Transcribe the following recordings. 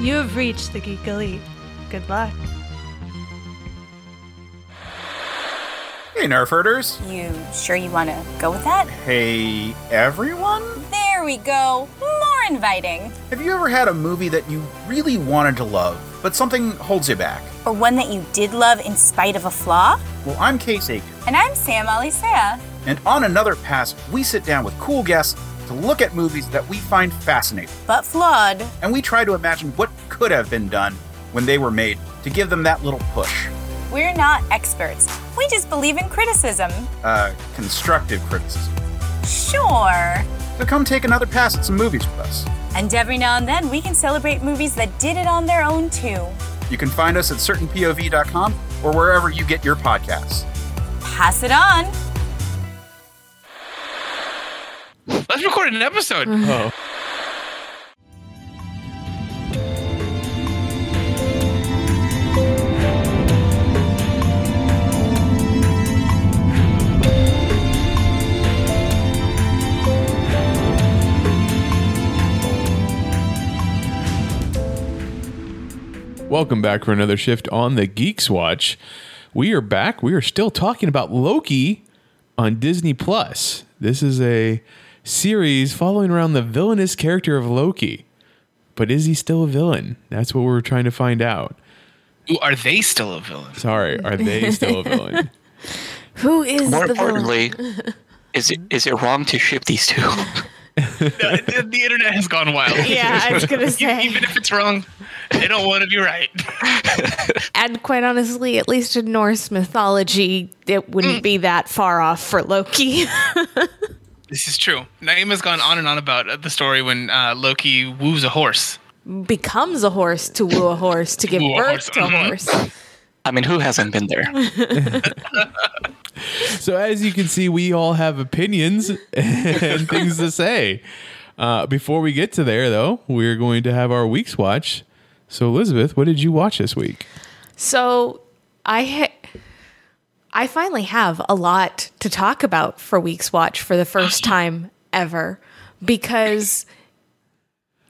You have reached the Geek Elite. Good luck. Hey, Nerf herders. You sure you want to go with that? Hey, everyone. There we go. More inviting. Have you ever had a movie that you really wanted to love, but something holds you back? Or one that you did love in spite of a flaw? Well, I'm Case Aiken, And I'm Sam Alisea. And on another pass, we sit down with cool guests to look at movies that we find fascinating, But flawed. and we try to imagine what could have been done when they were made to give them that little push. We're not experts. We just believe in criticism. Uh, constructive criticism. Sure. So come take another pass at some movies with us. And every now and then we can celebrate movies that did it on their own too. You can find us at certainpov.com or wherever you get your podcasts. Pass it on. Let's record an episode. Mm-hmm. Oh. Welcome back for another shift on the Geeks Watch. We are back. We are still talking about Loki on Disney Plus. This is a series following around the villainous character of Loki. But is he still a villain? That's what we're trying to find out. Ooh, Are they still a villain? Sorry, are they still a villain? Who is More the villain? importantly, is it is it wrong to ship these two? the, the- the internet has gone wild. Yeah, I was gonna say. Even if it's wrong, they don't want to be right. And quite honestly, at least in Norse mythology, it wouldn't mm. be that far off for Loki. This is true. Naeem has gone on and on about uh, the story when uh, Loki woos a horse. Becomes a horse to woo a horse to give Woo a birth to a mhm. horse. I mean, who hasn't been there? So as you can see, we all have opinions and things to say. Uh, before we get to there, though, we're going to have our week's watch. So Elizabeth, what did you watch this week? So I ha- I finally have a lot to talk about for Weeks Watch for the first time ever because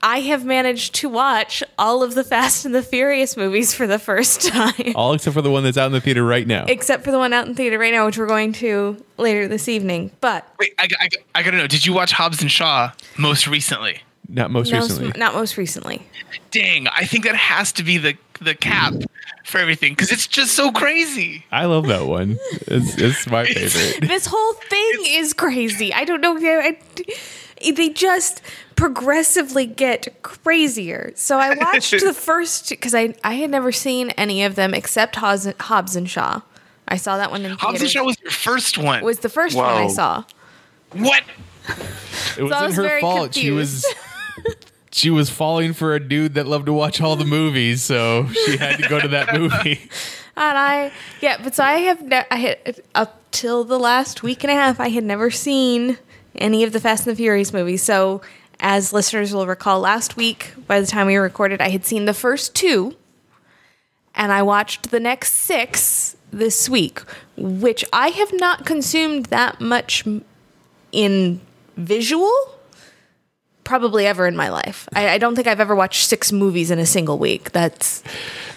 I have managed to watch all of the Fast and the Furious movies for the first time. All except for the one that's out in the theater right now. Except for the one out in theater right now, which we're going to later this evening. But Wait, I, I, I gotta know. Did you watch Hobbs and Shaw most recently? Not most no, recently. not most recently. Dang, I think that has to be the the cap for everything because it's just so crazy. I love that one. It's, it's my favorite. This whole thing is crazy. I don't know. I, they just progressively get crazier. So I watched the first because I I had never seen any of them except Hobbs, Hobbs and Shaw. I saw that one in Hobbs and. Shaw was your first one. was the first one I saw. what? It I wasn't was her very fault. She was confused. She was falling for a dude that loved to watch all the movies, so she had to go to that movie. And I, yeah, but so I have, ne- I had, up till the last week and a half, I had never seen any of the Fast and the Furious movies. So, as listeners will recall, last week, by the time we recorded, I had seen the first two, and I watched the next six this week, which I have not consumed that much in visual probably ever in my life. I, I don't think I've ever watched six movies in a single week. That's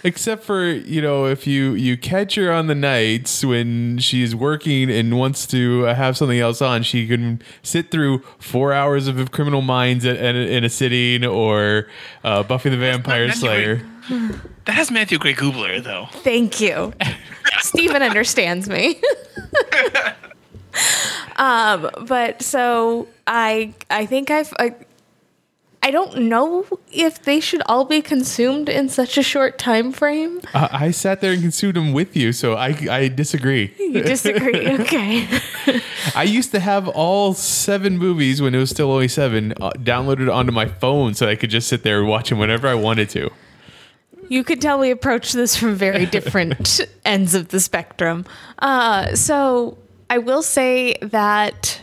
Except for you know, if you you catch her on the nights when she's working and wants to uh, have something else on, she can sit through four hours of Criminal Minds at, at, in a sitting, or uh, Buffy the Vampire Matthew Slayer. Gray- That has Matthew Gray Gubler though. Thank you. Stephen understands me. um, but so I I think I've I, I don't know if they should all be consumed in such a short time frame. Uh, I sat there and consumed them with you, so I I disagree. You disagree? okay. I used to have all seven movies when it was still only seven uh, downloaded onto my phone, so I could just sit there and watch them whenever I wanted to. You could tell we approach this from very different ends of the spectrum. Uh, so I will say that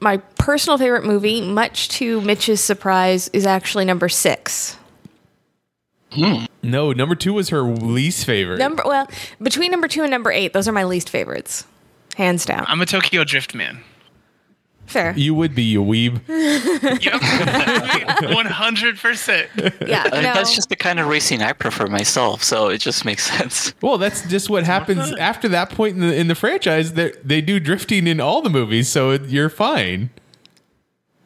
my personal favorite movie, much to Mitch's surprise, is actually number six. Hmm. No, number two was her least favorite. Number well, between number two and number eight, those are my least favorites, hands down. I'm a Tokyo Drift man. Fair. You would be, you weeb. Yep. One hundred percent. Yeah. No. That's just the kind of racing I prefer myself, so it just makes sense. Well, that's just what happens after that point in the in the franchise. They they do drifting in all the movies, so it, you're fine.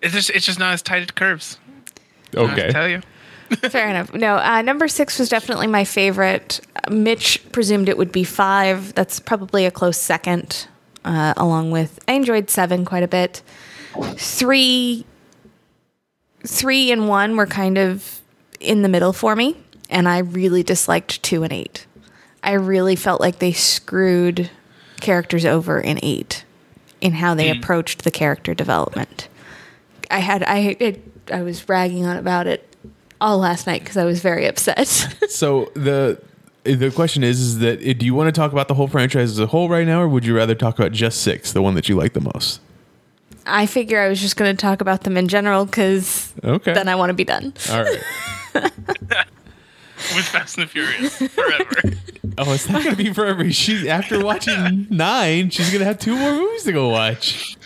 It's just it's just not as tight at curves. I Okay. tell you. Fair enough. No, uh, number six was definitely my favorite. Uh, Mitch presumed it would be five. That's probably a close second, uh, along with I enjoyed seven quite a bit. Three, three and one were kind of in the middle for me, and I really disliked two and eight. I really felt like they screwed characters over in eight in how they approached the character development. I had I it, I was ragging on about it all last night because I was very upset. So the the question is, is that eh, do you want to talk about the whole franchise as a whole right now, or would you rather talk about just six, the one that you like the most? I figure I was just going to talk about them in general because Okay. then I want to be done. All right. With Fast and the Furious forever. Oh, it's not gonna be forever. She after watching nine, she's gonna have two more movies to go watch.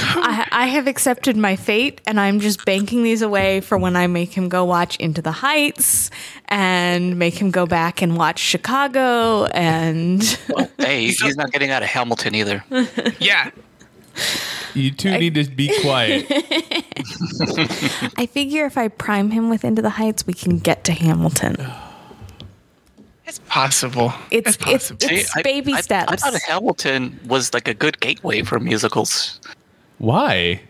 I, I have accepted my fate, and I'm just banking these away for when I make him go watch Into the Heights and make him go back and watch Chicago. And Hey, he's not getting out of Hamilton either. yeah. You two need to be quiet. I figure if I prime him with Into the Heights, we can get to Hamilton. It's possible. It's it's it's, possible. it's I- baby I, steps. I thought Hamilton was like a good gateway for musicals Why?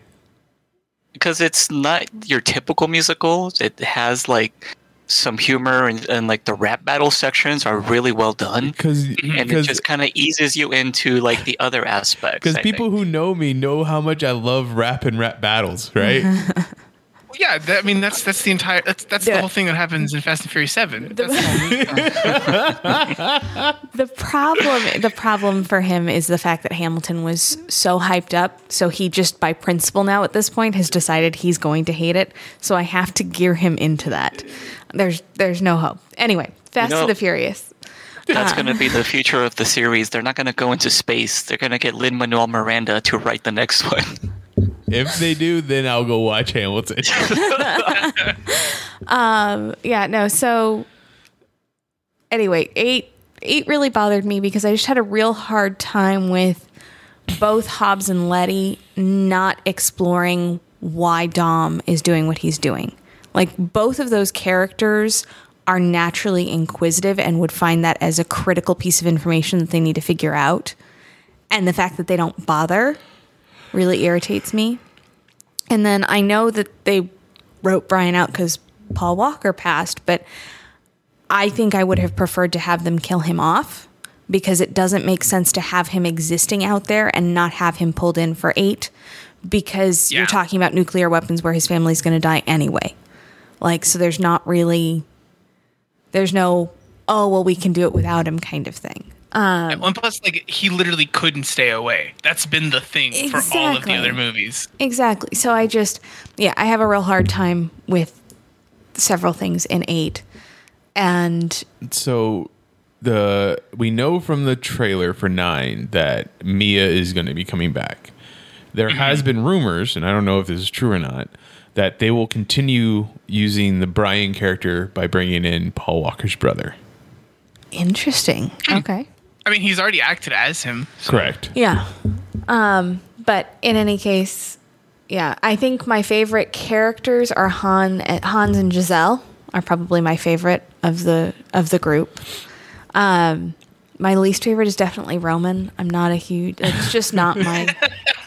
because it's not your typical musical. It has like some humor and, and like the rap battle sections are really well done. Because mm-hmm. And it just kind of eases you into like the other aspects. because people think. who know me know how much I love rap and rap battles, right? Yeah, that, I mean that's that's the entire that's that's Yeah. the whole thing that happens in Fast and Furious Seven. The. The problem, the problem for him is the fact that Hamilton was so hyped up. So he just, by principle now at this point, has decided he's going to hate it. So I have to gear him into that. There's, there's no hope. Anyway, Fast know- and the Furious. That's uh, going to be the future of the series. They're not going to go into space. They're going to get Lin Manuel Miranda to write the next one. If they do, then I'll go watch Hamilton. um, Yeah, no. So anyway, eight, eight really bothered me because I just had a real hard time with both Hobbs and Letty not exploring why Dom is doing what he's doing. Like both of those characters are naturally inquisitive and would find that as a critical piece of information that they need to figure out. And the fact that they don't bother really irritates me. And then I know that they wrote Brian out because Paul Walker passed, but I think I would have preferred to have them kill him off because it doesn't make sense to have him existing out there and not have him pulled in for eight because Yeah. you're talking about nuclear weapons where his family's going to die anyway. Like, so there's not really, there's no, oh, well, we can do it without him kind of thing. Um, and plus, like he literally couldn't stay away. That's been the thing for all of the other movies. Exactly. So I just, yeah, I have a real hard time with several things in eight. And so the we know from the trailer for nine that Mia is going to be coming back. There mm-hmm. has been rumors, and I don't know if this is true or not, that they will continue using the Brian character by bringing in Paul Walker's brother. interesting. Hmm. Okay. I mean, he's already acted as him. so- Correct. Yeah. Um, but in any case, yeah, I think my favorite characters are Han, uh, Hans and Giselle are probably my favorite of the of the group. Um, my least favorite is definitely Roman. I'm not a huge. It's just not my.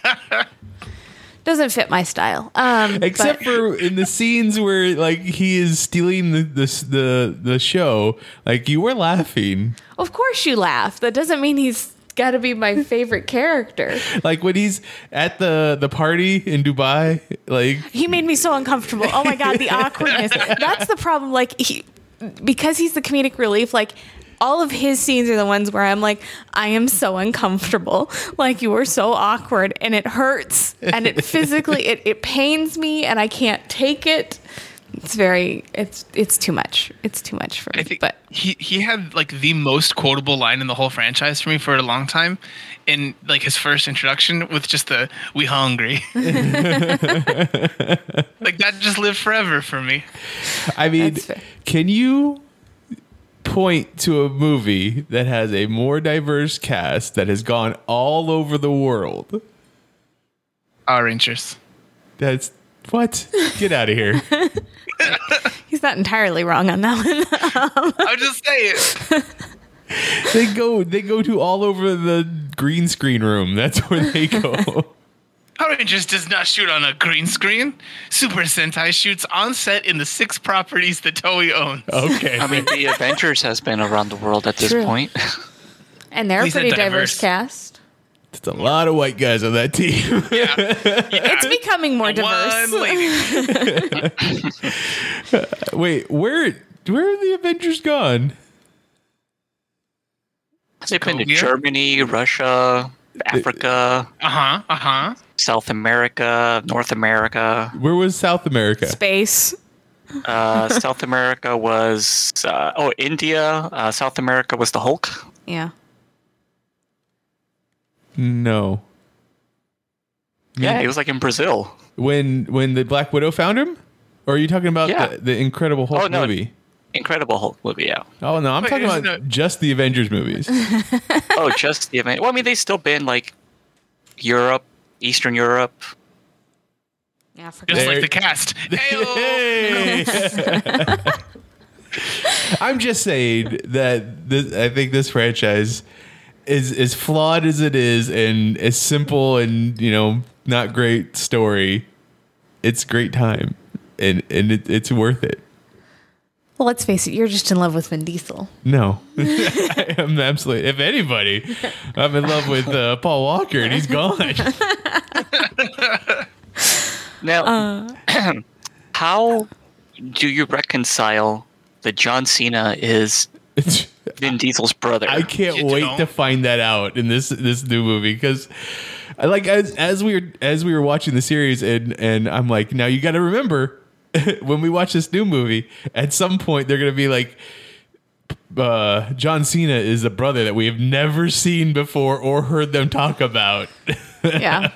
doesn't fit my style. Um, Except but- for in the scenes where like he is stealing the the the, the show, like you were laughing. of course you laugh. That doesn't mean he's got to be my favorite character. Like when he's at the the party in Dubai, like He made me so uncomfortable. Oh my god, the awkwardness. That's the problem. Like he, because he's the comedic relief. Like all of his scenes are the ones where I'm like, I am so uncomfortable. Like you are so awkward, and it hurts, and it physically it it pains me, and I can't take it. It's very it's it's too much. It's too much for me. I think but he he had like the most quotable line in the whole franchise for me for a long time, in like his first introduction with just the "We hungry," like that just lived forever for me. I mean, can you point to a movie that has a more diverse cast that has gone all over the world? Power Rangers. That's what? Get out of here. he's not entirely wrong on that one. I'll just say it. they go they go to all over the green screen room. That's where they go. Power Rangers does not shoot on a green screen. Super Sentai shoots on set in the six properties that Toei owns. Okay. I mean, the Avengers has been around the world at this True. point. and they're a pretty diverse. diverse cast. It's a lot of white guys on that team. yeah It's becoming more diverse. One lady. Wait, where where are the Avengers gone? They've been to Germany, Russia, Africa, Uh huh. Uh huh. South America, North America. Where was South America? Space. Uh, South America was uh, oh India. Uh, South America was the Hulk. Yeah. No. Yeah, he was like in Brazil. When when the Black Widow found him? Or are you talking about Yeah. the, the Incredible Hulk Oh, no. movie? Incredible Hulk movie. Yeah. Oh no, I'm Wait, talking about it- just the Avengers movies. Oh, just the Avengers. Well, I mean, they still been like Europe, Eastern Europe. Africa. Just There- like the cast. Heyo! Hey! I'm just saying that this, I think this franchise is as flawed as it is and as simple and you know not great story. It's great time and and it, it's worth it. Well, let's face it, you're just in love with Vin Diesel. No, I am absolutely. If anybody, I'm in love with uh, Paul Walker, and he's gone. Now, how do you reconcile that John Cena is Vin Diesel's brother? I can't You wait don't? to find that out in this this new movie because, like as as we were as we were watching the series and and I'm like, now you got to remember when we watch this new movie, at some point they're gonna be like. Uh, John Cena is a brother that we have never seen before or heard them talk about. Yeah.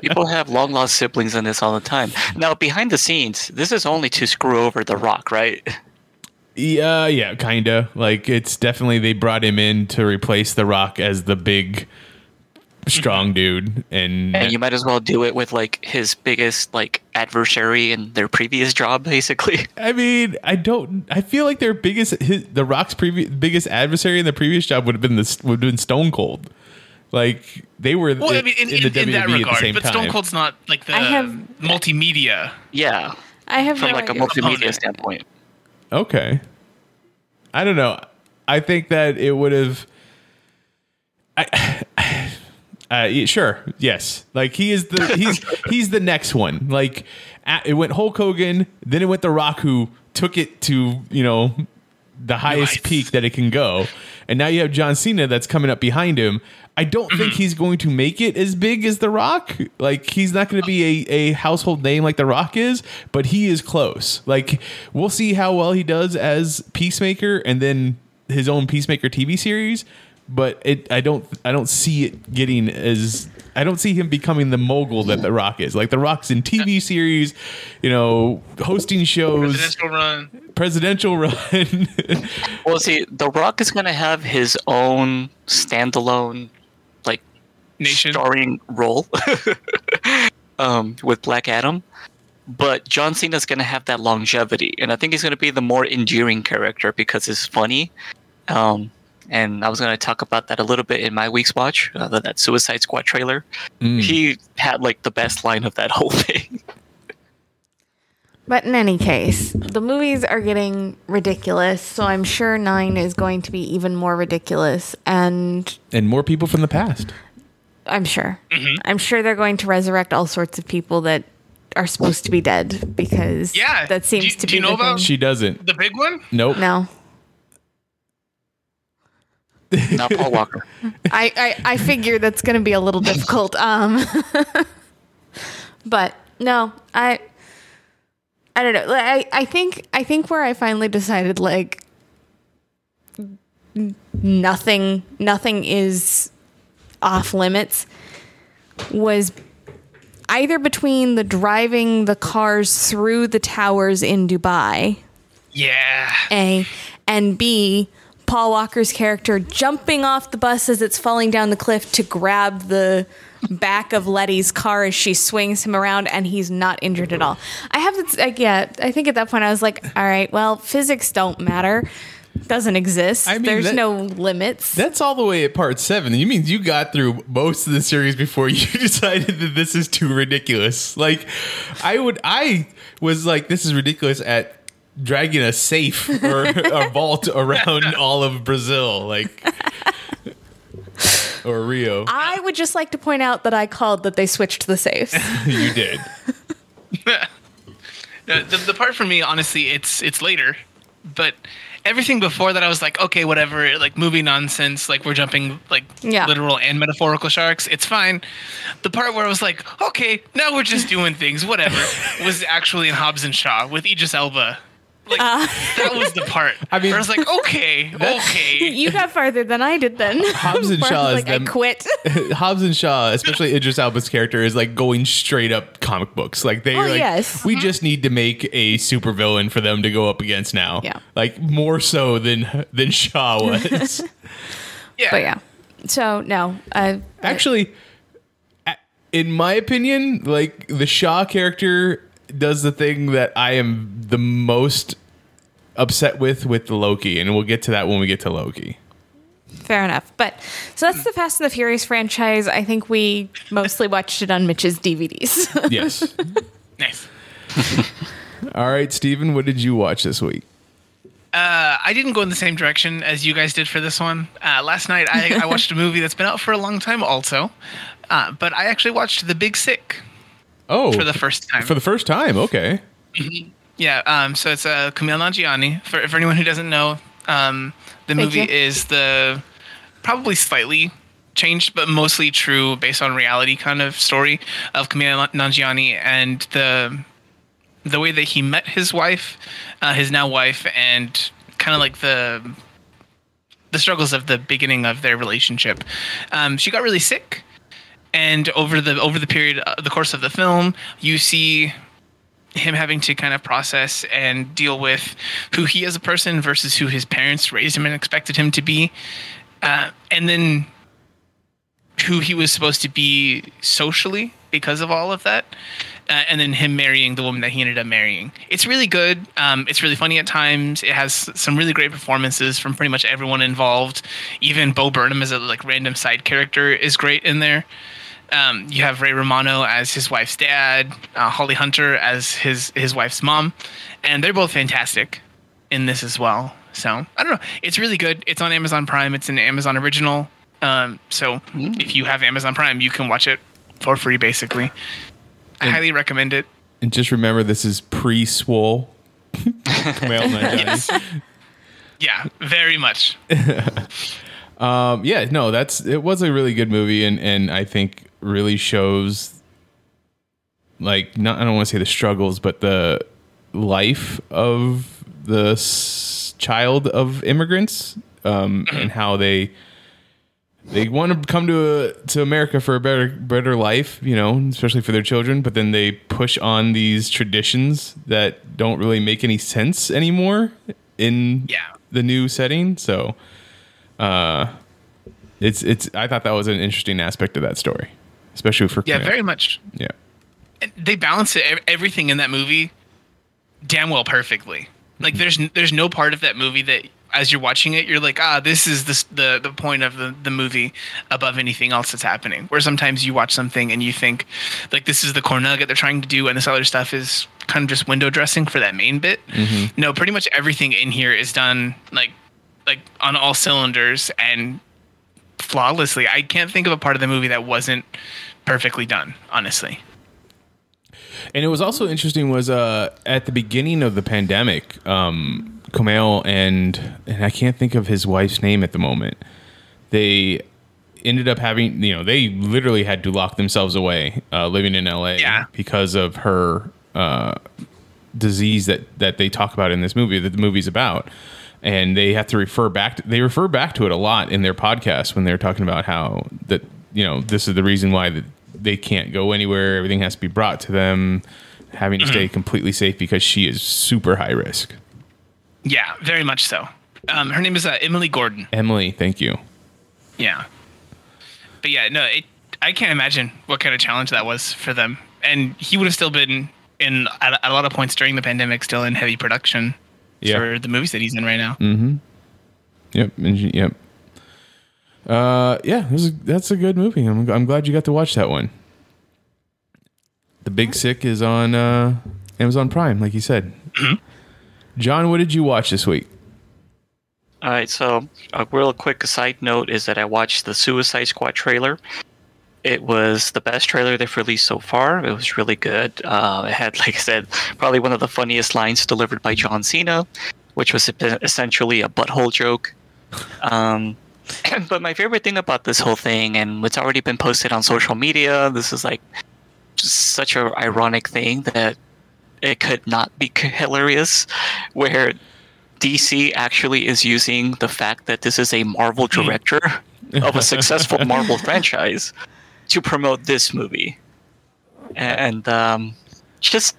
People have long lost siblings in this all the time. Now, behind the scenes, this is only to screw over The Rock, right? Yeah, yeah, kinda. Like it's definitely they brought him in to replace The Rock as the big, strong dude, and, And you might as well do it with like his biggest like adversary in their previous job, basically. I mean, I don't. I feel like their biggest, his, The Rock's previous biggest adversary in the previous job would have been the would have been Stone Cold. Like they were Well, in, I mean, in, in in, the in WWE that at the regard, same but. Stone Cold's not like the I have- multimedia. Yeah, I have from no like a multimedia Opponent. standpoint. Okay. I don't know. I think that it would have. I. Uh, yeah, sure. Yes. Like he is the he's he's the next one. Like a- it went Hulk Hogan, then it went The Rock, who took it to you know the highest heights. peak that it can go, and now you have John Cena that's coming up behind him. I don't think he's going to make it as big as The Rock. Like he's not going to be a, a household name like The Rock is, but he is close. Like we'll see how well he does as Peacemaker and then his own Peacemaker TV series. But it, I don't, I don't see it getting as. I don't see him becoming the mogul that The Rock is. Like The Rock's in TV series, you know, hosting shows, Presidential run. presidential run. Well, see, The Rock is going to have his own standalone, like, Nation. starring role um, with Black Adam. But John Cena's going to have that longevity. And I think he's going to be the more endearing character because he's funny. Um, and I was going to talk about that a little bit in my week's watch, uh, that- that Suicide Squad trailer. He had, like, the best line of that whole thing. But in any case, the movies are getting ridiculous, so I'm sure 9 is going to be even more ridiculous. And and more people from the past. I'm sure. I'm sure they're going to resurrect all sorts of people that are supposed to be dead because Yeah. that seems Do- to do be you know the about- thing. She doesn't. The big one? Nope. No. Not Paul Walker. I, I, I figure that's going to be a little difficult. Um, but no, I I don't know. I I think I think where I finally decided like nothing nothing is off limits was either between the driving the cars through the towers in Dubai, Yeah. A, and B, Paul Walker's character jumping off the bus as it's falling down the cliff to grab the back of Letty's car as she swings him around and he's not injured at all. I have this, like, yeah, I think at that point I was like, all right, well, physics don't matter. Doesn't exist. I mean, There's that- no limits. That's all the way at part seven. You mean you got through most of the series before you decided that this is too ridiculous? Like, I would, I was like, this is ridiculous at dragging a safe or a vault around all of Brazil, like, or Rio. I would just like to point out that I called that they switched the safes. you did. The, uh, the, the part for me, honestly, it's it's later, but everything before that, I was like, okay, whatever, like movie nonsense, like we're jumping like Yeah. literal and metaphorical sharks. It's fine. The part where I was like, okay, now we're just doing things, whatever, was actually in Hobbs and Shaw with Idris Elba. Like uh, that was the part. I mean- where I was like, okay, okay. you got farther than I did then. Hobbs and Shaw is like, them- I quit. Hobbs and Shaw, especially Idris Elba's character, is like going straight up comic books. Like they Oh, are like, yes. we mm-hmm. just need to make a supervillain for them to go up against now. Yeah. like more so than than Shaw was. Yeah. but yeah. So no, uh, I Actually, in my opinion, like the Shaw character does the thing that I am the most upset with with the Loki, and we'll get to that when we get to Loki. fair enough. But so that's the Fast and the Furious franchise. I think we mostly watched it on Mitch's DVDs. Yes. Nice. All right, Steven, what did you watch this week? Uh, I didn't go in the same direction as you guys did for this one. Uh, last night, I, I watched a movie that's been out for a long time, also. Uh, but I actually watched The Big Sick Oh, for the first time. for the first time. Okay. Yeah. Um, so it's uh, Kumail Nanjiani. For, for anyone who doesn't know, um, the Thank movie you. is the probably slightly changed, but mostly true, based on reality kind of story of Kumail Nanjiani and the the way that he met his wife, uh, his now wife, and kind of like the the struggles of the beginning of their relationship. Um, she got really sick, and over the over the period, uh, the course of the film, you see him having to kind of process and deal with who he is a person versus who his parents raised him and expected him to be, uh, and then who he was supposed to be socially because of all of that. Uh, and then him marrying the woman that he ended up marrying. It's really good. Um, it's really funny at times. It has some really great performances from pretty much everyone involved. Even Bo Burnham as a like random side character is great in there. Um, you have Ray Romano as his wife's dad, uh, Holly Hunter as his his wife's mom, and they're both fantastic in this as well. So I don't know. It's really good. It's on Amazon Prime. It's an Amazon original. Um, so if you have Amazon Prime, you can watch it for free, basically. I highly recommend it. And just remember, this is pre-swole. Nanjiani. Yeah, very much. Um, yeah, no, that's it was a really good movie, and and I think really shows like not I don't want to say the struggles, but the life of the s- child of immigrants, um, and how they they want to come to a, to America for a better better life, you know, especially for their children. But then they push on these traditions that don't really make any sense anymore in Yeah. the new setting. So, uh, it's it's. I thought that was an interesting aspect of that story, especially for Yeah, very much. yeah. And they balance it, everything in that movie damn well perfectly. Like there's there's no part of that movie that as you're watching it you're like ah this is the the the point of the, the movie above anything else that's happening. Where sometimes you watch something and you think like this is the core nugget they're trying to do and this other stuff is kind of just window dressing for that main bit. No, pretty much everything in here is done like like on all cylinders and flawlessly. I can't think of a part of the movie that wasn't perfectly done, honestly. And it was also interesting was uh at the beginning of the pandemic, um Kumail and and I can't think of his wife's name at the moment. They ended up having you know they literally had to lock themselves away uh, living in LA Yeah. because of her uh disease that that they talk about in this movie that the movie's about and they have to refer back to, they refer back to it a lot in their podcast when they're talking about how that you know this is the reason why that they can't go anywhere everything has to be brought to them having to stay completely safe because she is super high risk Yeah, very much so. Um, her name is uh, Emily Gordon. emily thank you Yeah. But yeah, no, it, I can't imagine what kind of challenge that was for them. And he would have still been in at a lot of points during the pandemic, still in heavy production Yeah. for the movies that he's in right now. Yep. and she- Yep. Uh, yeah, this is, that's a good movie. I'm, I'm glad you got to watch that one. The Big Sick is on uh, Amazon Prime, like you said. John, what did you watch this week? All right, so a real quick side note is that I watched the Suicide Squad trailer. It was the best trailer they've released so far. It was really good. Uh, it had, like I said, probably one of the funniest lines delivered by John Cena, which was essentially a butthole joke. Um, but my favorite thing about this whole thing, and it's already been posted on social media, this is like just such a ironic thing that it could not be hilarious, where DC actually is using the fact that this is a Marvel director of a successful Marvel franchise to promote this movie. And um, just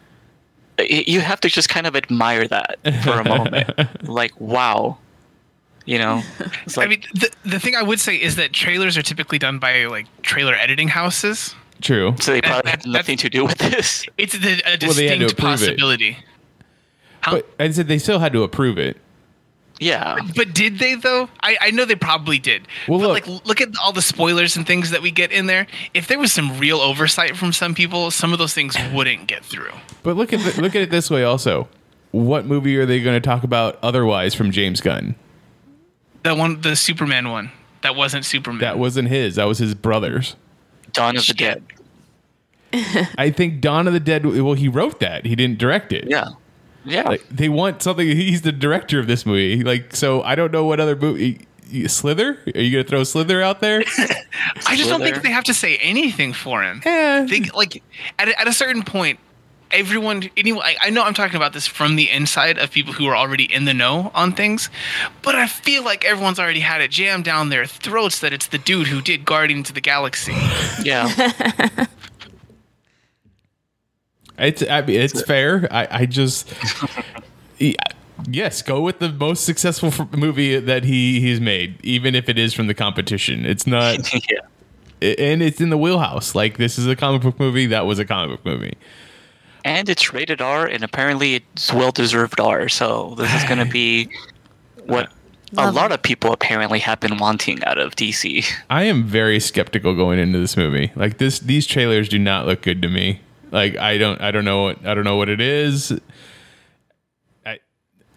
you have to just kind of admire that for a moment. like, wow. You know, it's like, I mean, the, the thing I would say is that trailers are typically done by like trailer editing houses. True. so they that- probably that- had nothing to do with this. It's the, a Well, they had to distinct approve it. possibility. But I said they still had to approve it. Yeah. But did they though? I, I know they probably did. Well, but look- like look at all the spoilers and things that we get in there. If there was some real oversight from some people, some of those things wouldn't get through. But look at the, look at it this way also. What movie are they going to talk about otherwise from James Gunn? The one the Superman one. That wasn't Superman. That wasn't his. That was his brother's. Dawn of the Dead. I think Dawn of the Dead. Well, he wrote that. He didn't direct it. Yeah. Yeah. Like they want something. He's the director of this movie. Like so, I don't know what other movie. Slither? Are you gonna throw Slither out there? I just don't think they have to say anything for him. Eh. They, like at a, at a certain point, everyone. Anyway, I, I know I'm talking about this from the inside of people who are already in the know on things, but I feel like everyone's already had it jammed down their throats that it's the dude who did Guardians of the Galaxy. yeah. It's I mean, it's fair. I I just yes, go with the most successful movie that he he's made, even if it is from the competition. It's not, yeah. and it's in the wheelhouse. Like this is a comic book movie. That was a comic book movie. and it's rated R, and apparently it's well deserved R. So this is going to be what a Love lot of people apparently have been wanting out of DC. I am very skeptical going into this movie. Like this, these trailers do not look good to me. Like I don't, I don't know what, I don't know what it is. I,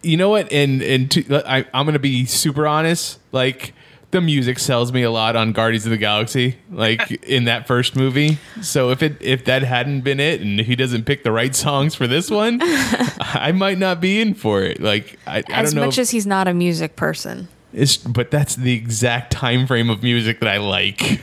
you know what? And and to, I, I'm gonna be super honest. Like the music sells me a lot on Guardians of the Galaxy. Like in that first movie. So if it if that hadn't been it, and he doesn't pick the right songs for this one, I might not be in for it. Like I, I As don't know. much as he's not a music person. It's, but that's the exact time frame of music that I like.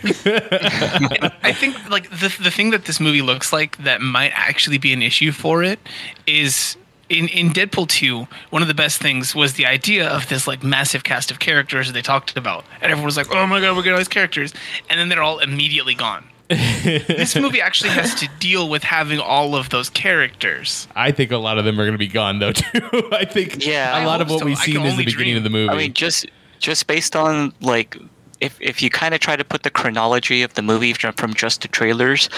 I think like the the thing that this movie looks like that might actually be an issue for it is in in Deadpool 2, one of the best things was the idea of this like massive cast of characters that they talked about. And everyone was like, "Oh my god, we're getting all these characters." And then they're all immediately gone. this movie actually has to deal with having all of those characters. I think a lot of them are going to be gone though too. I think Yeah, a I lot of what so. we've seen can is the only beginning dream. of the movie. I mean, just just based on like if if you kind of try to put the chronology of the movie from, from just the trailers,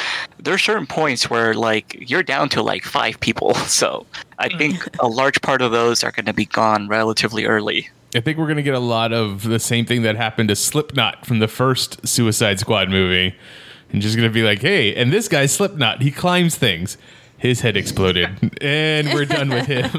there are certain points where like you're down to like five people. So I think a large part of those are going to be gone relatively early. I think we're going to get a lot of the same thing that happened to Slipknot from the first Suicide Squad movie, and just going to be like, hey, and this guy's Slipknot, he climbs things. His head exploded, and we're done with him.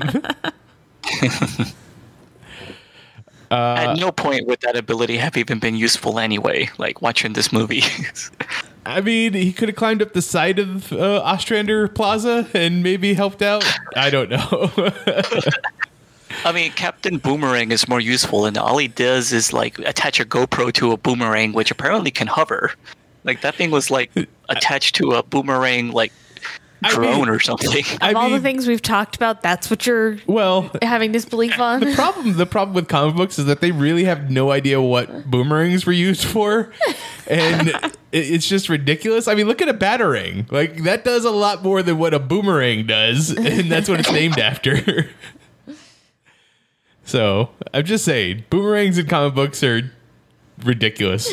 At no point would that ability have even been useful anyway. Like watching this movie. I mean, he could have climbed up the side of uh, Ostrander Plaza and maybe helped out. I don't know. I mean, Captain Boomerang is more useful, and all he does is like attach a GoPro to a boomerang, which apparently can hover. Like that thing was like attached to a boomerang, like I drone mean- or something. I Of all the things we've talked about, that's what you're well, having disbelief on. the problem the problem with comic books is that they really have no idea what boomerangs were used for. And it's just ridiculous. I mean look at a batarang. Like that does a lot more than what a boomerang does. And that's what it's named after. So i'm just saying boomerangs in comic books are ridiculous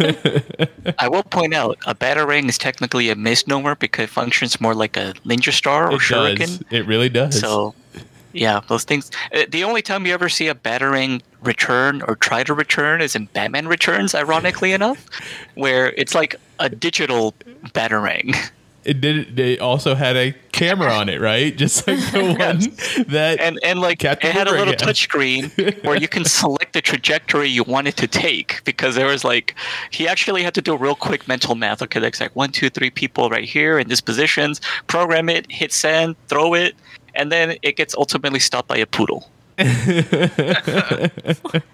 I will point out a batarang is technically a misnomer because it functions more like a ninja star or it shuriken. does it really does So, yeah, those things. uh, The only time you ever see a batarang return or try to return is in Batman Returns, ironically enough, where it's like a digital batarang. it did it also had a camera on it right just like the one that And and like it had a little touchscreen where you can select the trajectory you wanted to take because there was like he actually had to do real quick mental math. Okay, there's like one, two, three people right here in these positions. Program it, hit send, throw it, and then it gets ultimately stopped by a poodle.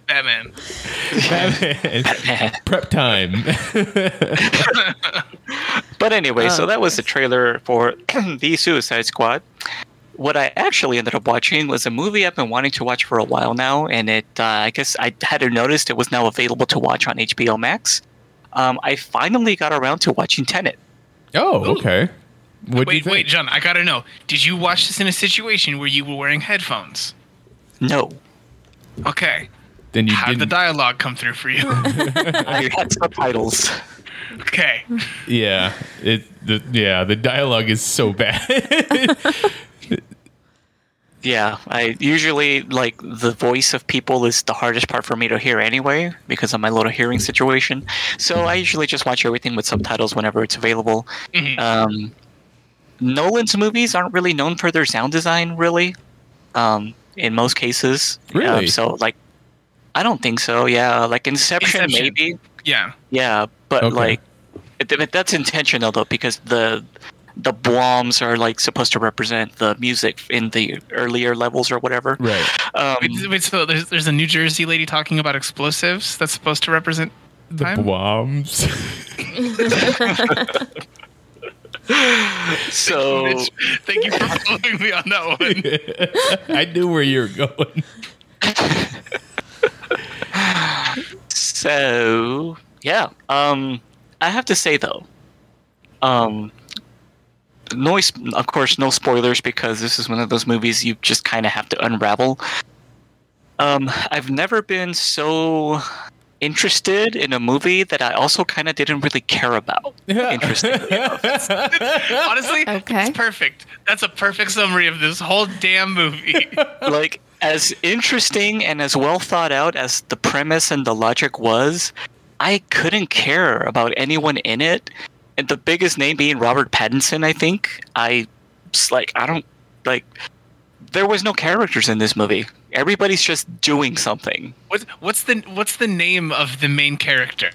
Batman. Batman. prep time But anyway, so Oh, that was the trailer for The Suicide Squad. What I actually ended up watching was a movie I've been wanting to watch for a while now, and it uh, I guess I hadn't noticed it was now available to watch on HBO Max. Um, I finally got around to watching Tenet. oh okay what do you Wait, think wait, John, I gotta know. Did you watch this in a situation where you were wearing headphones? No, Okay. then you How did the dialogue come through for you? I had subtitles. okay. Yeah, it the yeah the dialogue is so bad. Yeah, I usually like the voice of people is the hardest part for me to hear anyway because of my little hearing situation. So I usually just watch everything with subtitles whenever it's available. Mhm. Um, Nolan's movies aren't really known for their sound design, really. Um, in most cases, Really? Um, so like, I don't think so. Yeah, like Inception, Inception. maybe. Yeah. Yeah, but Okay. like, it, but that's intentional though because the the bombs are like supposed to represent the music in the earlier levels or whatever. right. Um, Wait, wait, so there's, there's a New Jersey lady talking about explosives that's supposed to represent The time? bombs. so Mitch, thank you for following me on that one. I knew where you were going. so yeah. Um, I have to say though, um, no, of course, no spoilers because this is one of those movies you just kind of have to unravel. Um, I've never been so interested in a movie that I also kind of didn't really care about. Interestingly enough. Honestly, Okay. it's perfect. That's a perfect summary of this whole damn movie. like as interesting and as well thought out as the premise and the logic was, I couldn't care about anyone in it. And the biggest name being Robert Pattinson, I think. I like I don't like there was no characters in this movie. Everybody's just doing something. what's what's the what's the name of the main character?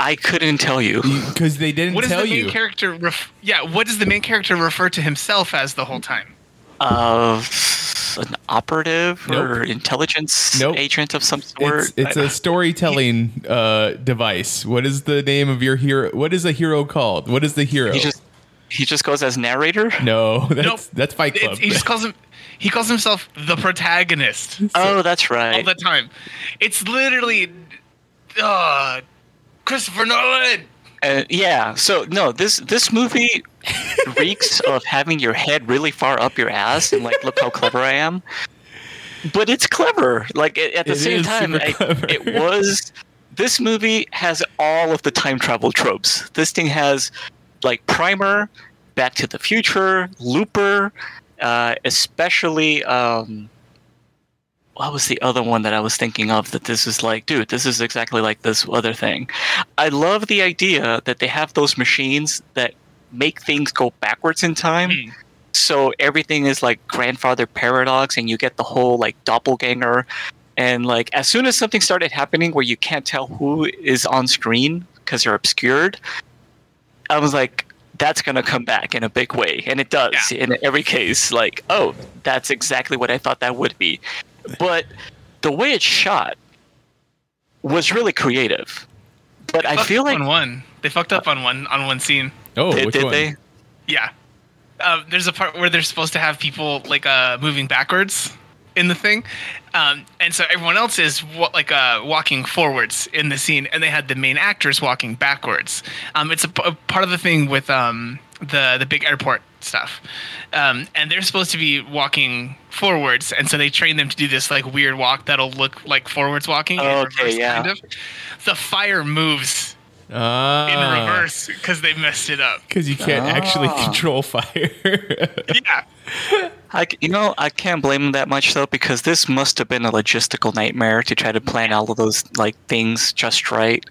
I couldn't tell you. Because they didn't What does tell the main you. character ref- yeah, what does the main character refer to himself as the whole time? Of an operative or intelligence Nope. agent of some sort. it's it's a storytelling uh, device. What is the name of your hero? What is a hero called? What is the hero? he just he just goes as narrator. no, that's Nope. that's Fight Club. It's, he just calls him he calls himself the protagonist Oh, that's right. All the time. It's literally uh Christopher Nolan. Uh, yeah. So no, this this movie reeks of having your head really far up your ass and like, look how clever I am. But it's clever. Like at at the It same time, I, it was. This movie has all of the time travel tropes. This thing has like Primer, Back to the Future, Looper, uh, especially. Um, what was the other one that I was thinking of that this is like, dude, this is exactly like this other thing. I love the idea that they have those machines that make things go backwards in time. Hmm. So everything is like grandfather paradox, and you get the whole like doppelganger. And like as soon as something started happening where you can't tell who is on screen because they're obscured, I was like, that's gonna come back in a big way, and it does in every case. Like, oh, that's exactly what I thought that would be. But the way it's shot was really creative. But I feel like on one. They fucked up on one on one scene. oh, did, which did one? they? Yeah. um, there's a part where they're supposed to have people like uh, moving backwards in the thing, um, and so everyone else is wa- like uh, walking forwards in the scene, and they had the main actors walking backwards. Um, it's a, p- a part of the thing with um, the the big airport stuff, um, and they're supposed to be walking forwards, and so they train them to do this like weird walk that'll look like forwards walking. Oh, okay, reverse, yeah. Kind of. The fire moves Ah, in reverse because they messed it up. Because you can't actually Ah. control fire. Yeah. I, c- you know, I can't blame them that much though, because this must have been a logistical nightmare to try to plan all of those like things just right.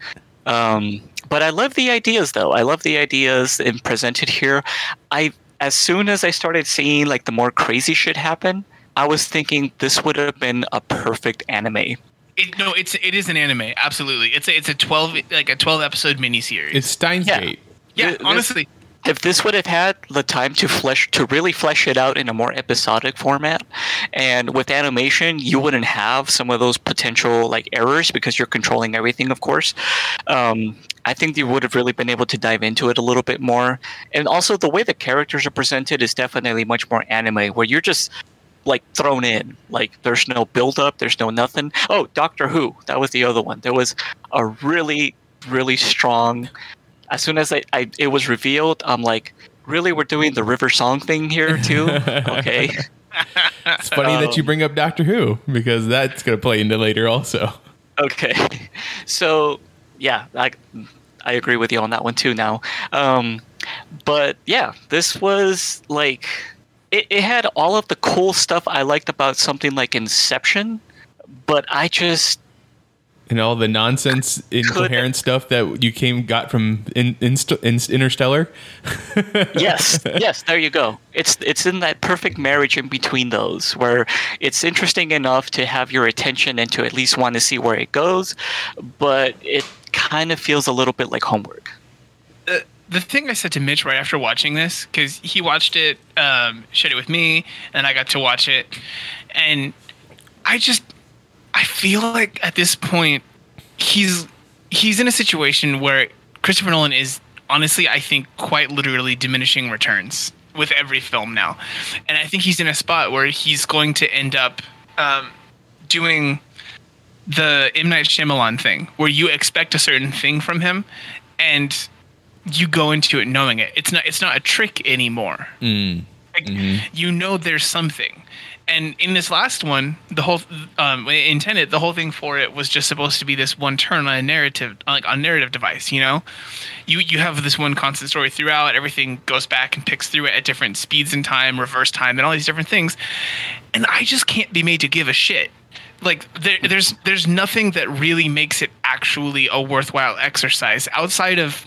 Um, but I love the ideas though. I love the ideas in presented here. I as soon as I started seeing like the more crazy shit happen, I was thinking this would have been a perfect anime. It, no, it's it is an anime. Absolutely, it's a, it's a twelve like a twelve episode miniseries. it's Steins Yeah. Gate. yeah, Th- this- honestly, if this would have had the time to flesh to really flesh it out in a more episodic format and with animation you wouldn't have some of those potential like errors because you're controlling everything of course um, i think you would have really been able to dive into it a little bit more and also the way the characters are presented is definitely much more anime where you're just like thrown in like there's no build up there's no nothing oh doctor who that was the other one there was a really really strong as soon as I, I it was revealed, I'm like, really, we're doing the River Song thing here too? okay. It's funny that you bring up Doctor Who because that's going to play into later also. Okay. So yeah, I I agree with you on that one too now. Um, but yeah, this was like it, it had all of the cool stuff I liked about something like Inception, but I just And all the nonsense, incoherent stuff that you came got from in, Inst- in, Interstellar. yes, yes, there you go. It's it's in that perfect marriage in between those where it's interesting enough to have your attention and to at least want to see where it goes, but it kind of feels a little bit like homework. The, thing I said to Mitch right after watching this, because he watched it, um, shared it with me, and I got to watch it, and I just, I feel like at this point, he's he's in a situation where Christopher Nolan is honestly, I think, quite literally diminishing returns with every film now, and I think he's in a spot where he's going to end up um, doing the M. Night Shyamalan thing, where you expect a certain thing from him, and you go into it knowing it. It's not it's not a trick anymore. Like, You know there's something. And in this last one, the whole um, in Tenet, the whole thing for it was just supposed to be this one turn on a narrative, like a narrative device. You know, you you have this one constant story throughout. Everything goes back and picks through it at different speeds in time, reverse time, and all these different things. And I just can't be made to give a shit. Like there, there's there's nothing that really makes it actually a worthwhile exercise outside of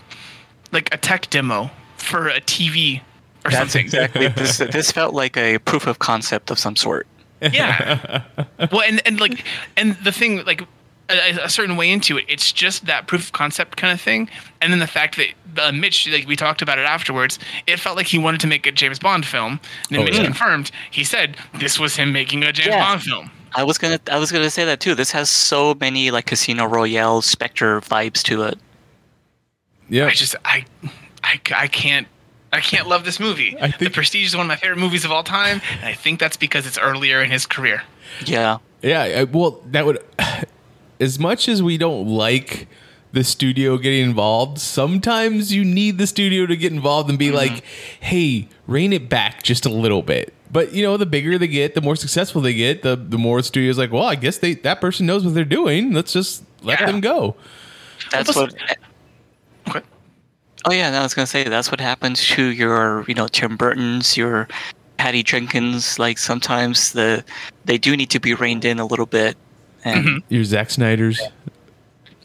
like a tech demo for a TV or That's something. exactly this. This felt like a proof of concept of some sort. Yeah. well, and and like and the thing like a, a certain way into it, it's just that proof of concept kind of thing, and then the fact that uh, Mitch, like we talked about it afterwards, it felt like he wanted to make a James Bond film. And then Oh, Mitch yeah. confirmed he said this was him making a James Yeah. Bond film. I was gonna I was gonna say that too. This has so many like Casino Royale Spectre vibes to it. Yeah. I just I, I I can't. I can't love this movie. I the Prestige is one of my favorite movies of all time, and I think that's because it's earlier in his career. Yeah. Yeah, I- well, that would. As much as we don't like the studio getting involved, sometimes you need the studio to get involved and be mm-hmm. like, "Hey, rein it back just a little bit." But you know, the bigger they get, the more successful they get, the the more studios like, "Well, I guess they that person knows what they're doing. Let's just let Yeah. them go." That's Well, what Okay. Oh yeah, no, I was gonna say that's what happens to your, you know, Tim Burton's, your Patty Jenkins. Like sometimes the they do need to be reined in a little bit. And mm-hmm. Your Zack Snyder's.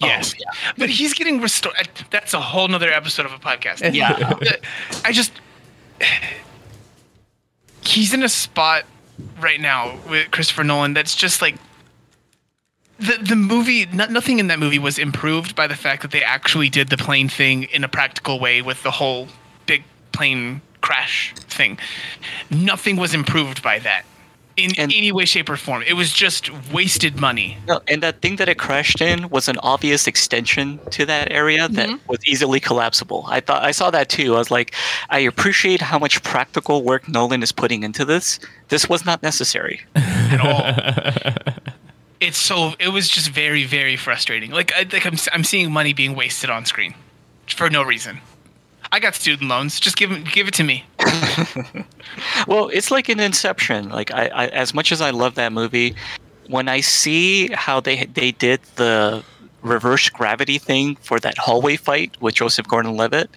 Yes, yeah. but he's getting restored. That's a whole nother episode of a podcast. Yeah. I just he's in a spot right now with Christopher Nolan that's just like the the movie. No, nothing in that movie was improved by the fact that they actually did the plane thing in a practical way with the whole big plane crash thing. Nothing was improved by that. in And- any way, shape, or form. It was just wasted money. No, and that thing that it crashed in was an obvious extension to that area that mm-hmm. was easily collapsible. I thought I saw that too. I was like, I appreciate how much practical work Nolan is putting into this. This was not necessary. at all. it's so it was just very very frustrating. Like I like I'm I'm seeing money being wasted on screen for no reason. I got student loans. Just give 'em- give it to me. Well, it's like an Inception. Like I, I as much as I love that movie, when I see how they they did the reverse gravity thing for that hallway fight with Joseph Gordon-Levitt,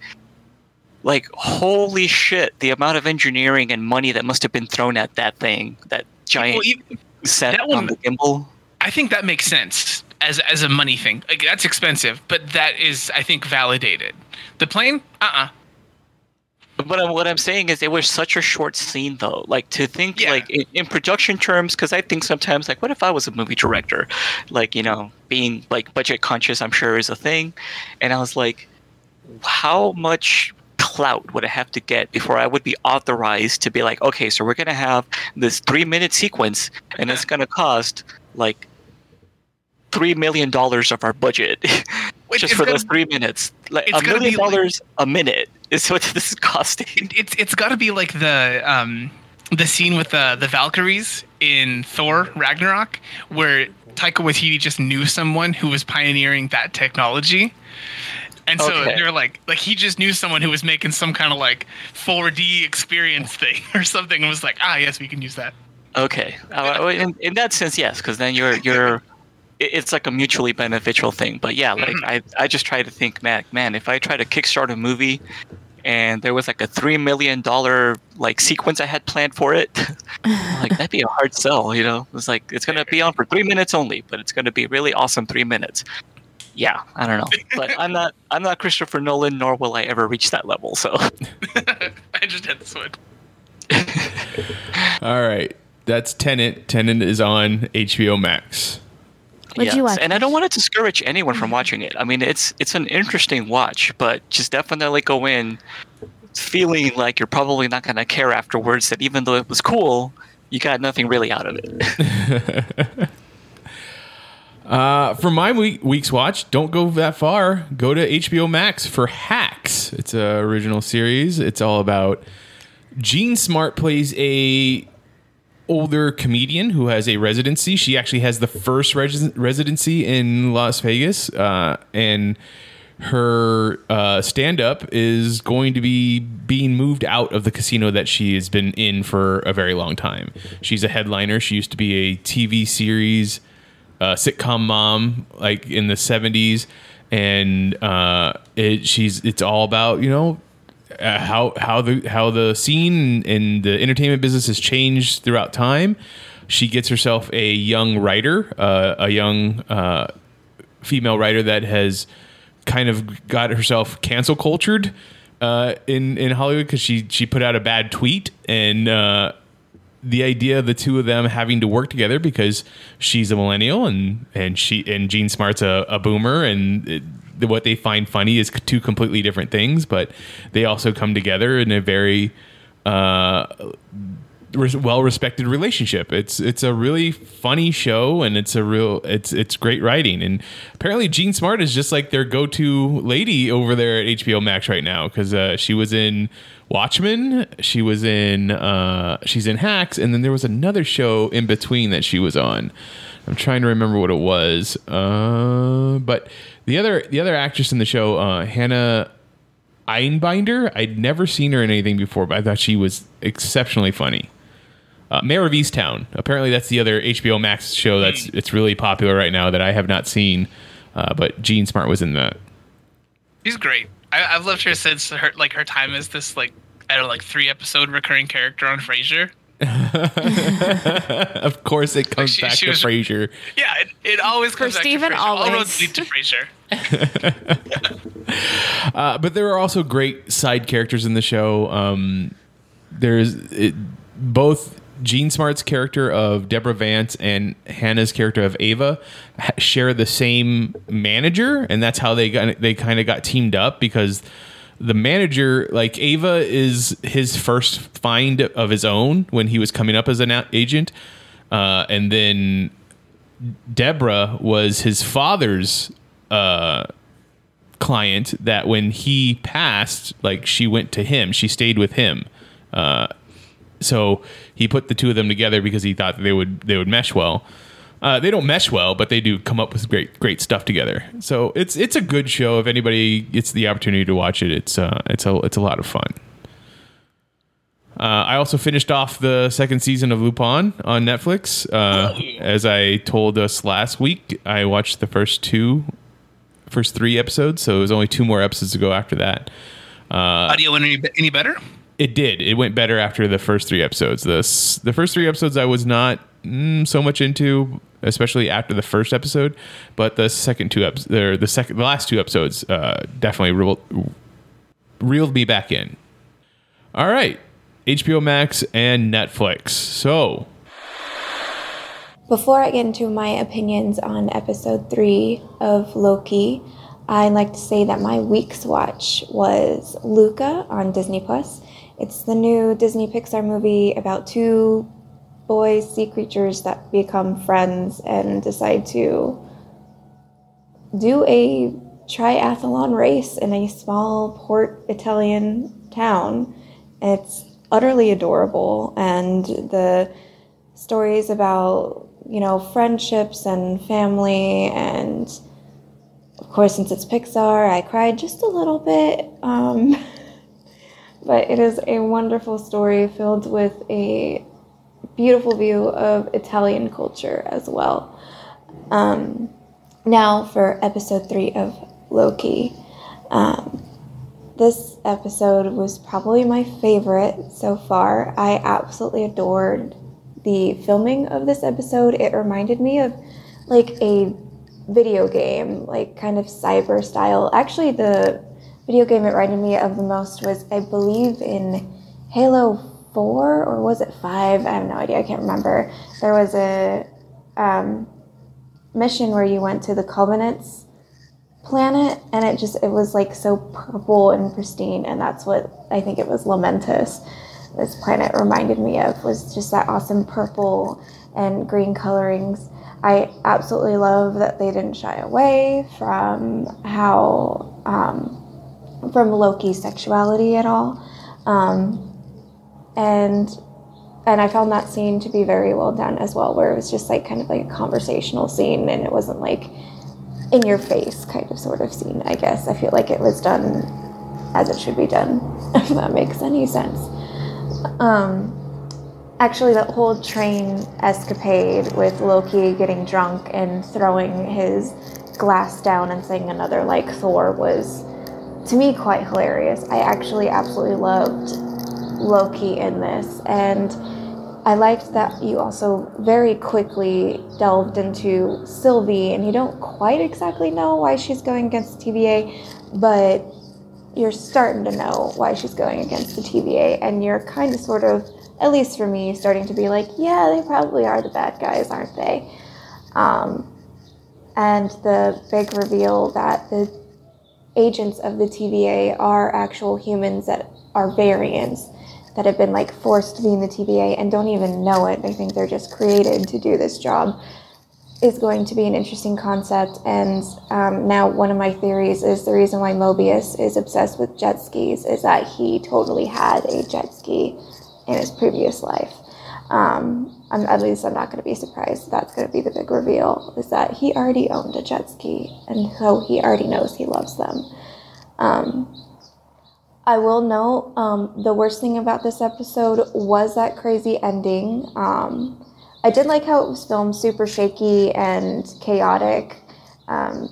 like holy shit, the amount of engineering and money that must have been thrown at that thing, that giant Well, even- set that one- on the gimbal. I think that makes sense as as a money thing. Like that's expensive, but that is I think validated. The plane, uh uh But what I'm saying is, it was such a short scene, though. Like to think, Yeah. like in, in production terms, because I think sometimes, like, what if I was a movie director? Like, you know, being like budget conscious, I'm sure is a thing. And I was like, how much clout would I have to get before I would be authorized to be like, okay, so we're gonna have this three minute sequence, and it's gonna cost like three million dollars of our budget just for those three minutes. Like a million be like- dollars a minute is what this is costing. It's it's got to be like the um the scene with the the Valkyries in Thor Ragnarok where Taika Waititi just knew someone who was pioneering that technology. And so Okay. they're like, like he just knew someone who was making some kind of like 4D experience thing or something, and was like, ah, yes, we can use that. Okay, uh, in, in that sense, yes, because then you're you're, it- it's like a mutually beneficial thing. But yeah, like mm-hmm. I I just try to think, man, man, if I try to kickstart a movie, and there was like a three million dollar like sequence I had planned for it, like that'd be a hard sell, you know. It's like it's gonna be on for three minutes only, but it's gonna be really awesome three minutes. Yeah, I don't know, but I'm not I'm not Christopher Nolan, nor will I ever reach that level. So I just had this one. All right. That's Tenet. Tenet is on HBO Max. What'd you watch? And I don't want to discourage anyone from watching it. I mean, it's it's an interesting watch, but just definitely go in feeling like you're probably not going to care afterwards. That even though it was cool, you got nothing really out of it. Uh, for my week, week's watch, don't go that far. Go to HBO Max for Hacks. It's a original series. It's all about Jean Smart plays a older comedian who has a residency. She actually has the first res- residency in Las Vegas, uh, and her uh, stand up is going to be being moved out of the casino that she has been in for a very long time. She's a headliner. She used to be a TV series uh, sitcom mom like in the 70s and uh, it, she's it's all about you know uh, how how the how the scene and the entertainment business has changed throughout time. She gets herself a young writer, uh, a young uh, female writer that has kind of got herself cancel cultured uh, in in Hollywood because she she put out a bad tweet and. Uh, the idea of the two of them having to work together because she's a millennial and and she and Jean Smart's a, a boomer and it, what they find funny is two completely different things, but they also come together in a very uh, res- well-respected relationship. It's it's a really funny show and it's a real it's it's great writing and apparently Jean Smart is just like their go-to lady over there at HBO Max right now because uh, she was in Watchmen, she was in uh, she's in Hacks, and then there was another show in between that she was on. I'm trying to remember what it was, uh, but the other the other actress in the show, uh, Hannah Einbinder, I'd never seen her in anything before, but I thought she was exceptionally funny. Uh, Mare of Easttown. Apparently, that's the other HBO Max show that's it's really popular right now that I have not seen. Uh, but Jean Smart was in that. She's great. I, I've loved her since her like her time as this like I don't know like three episode recurring character on Frasier. Of course, it comes she- back she to was- Frasier. Yeah, it, it always comes back Steven, to Frasier. All always. roads lead to Frasier. Uh, but there are also great side characters in the show. Um, there's it, both Jean Smart's character of Deborah Vance and Hannah's character of Ava share the same manager, and that's how they got they kind of got teamed up because the manager, like Ava, is his first find of his own when he was coming up as an agent, uh, and then Deborah was his father's uh, client. That when he passed, like she went to him, she stayed with him. Uh, so he put the two of them together because he thought they would they would mesh well. Uh, they don't mesh well, but they do come up with great great stuff together. So it's it's a good show. If anybody gets the opportunity to watch it, it's uh, it's a it's a lot of fun. Uh, I also finished off the second season of Lupin on Netflix. Uh, as I told us last week, I watched the first two, first three episodes. So it was only two more episodes to go after that. Uh, Audio went any, any better? It did. It went better after the first three episodes. The the first three episodes I was not mm, so much into, especially after the first episode. But the second two episodes, the second, the last two episodes, uh, definitely reeled, reeled me back in. All right, HBO Max and Netflix. So Before I get into my opinions on episode three of Loki, I'd like to say that my week's watch was Luca on Disney Plus. It's the new Disney Pixar movie about two boys, sea creatures that become friends and decide to do a triathlon race in a small port Italian town. It's utterly adorable, and the stories about you know friendships and family and of course since it's pixar i cried just a little bit um, but it is a wonderful story filled with a beautiful view of italian culture as well. Um, now for episode three of loki. Um, this episode was probably my favorite so far. I absolutely adored the filming of this episode, it reminded me of like a video game, like kind of cyber style. Actually, the video game it reminded me of the most was, I believe, in Halo 4 or was it 5? I have no idea, I can't remember. There was a um, mission where you went to the Covenant's planet and it just it was like so purple and pristine and that's what I think it was Lamentis this planet reminded me of was just that awesome purple and green colorings. I absolutely love that they didn't shy away from how um, from Loki's sexuality at all, um, and and I found that scene to be very well done as well, where it was just like kind of like a conversational scene, and it wasn't like in your face kind of sort of scene. I guess I feel like it was done as it should be done, if that makes any sense. Um, actually, that whole train escapade with Loki getting drunk and throwing his glass down and saying another like Thor was, to me, quite hilarious. I actually absolutely loved Loki in this, and I liked that you also very quickly delved into Sylvie, and you don't quite exactly know why she's going against the TVA, but you're starting to know why she's going against the TVA, and you're kind of sort of, at least for me, starting to be like, yeah, they probably are the bad guys, aren't they? Um, and the big reveal that the agents of the TVA are actual humans that are variants that have been like forced to be in the TVA and don't even know it. They think they're just created to do this job is going to be an interesting concept. And um, now, one of my theories is the reason why Mobius is obsessed with jet skis is that he totally had a jet ski in his previous life. Um, at least I'm not going to be surprised. That's going to be the big reveal is that he already owned a jet ski, and so he already knows he loves them. Um, I will note um, the worst thing about this episode was that crazy ending. Um, I did like how it was filmed super shaky and chaotic. Um,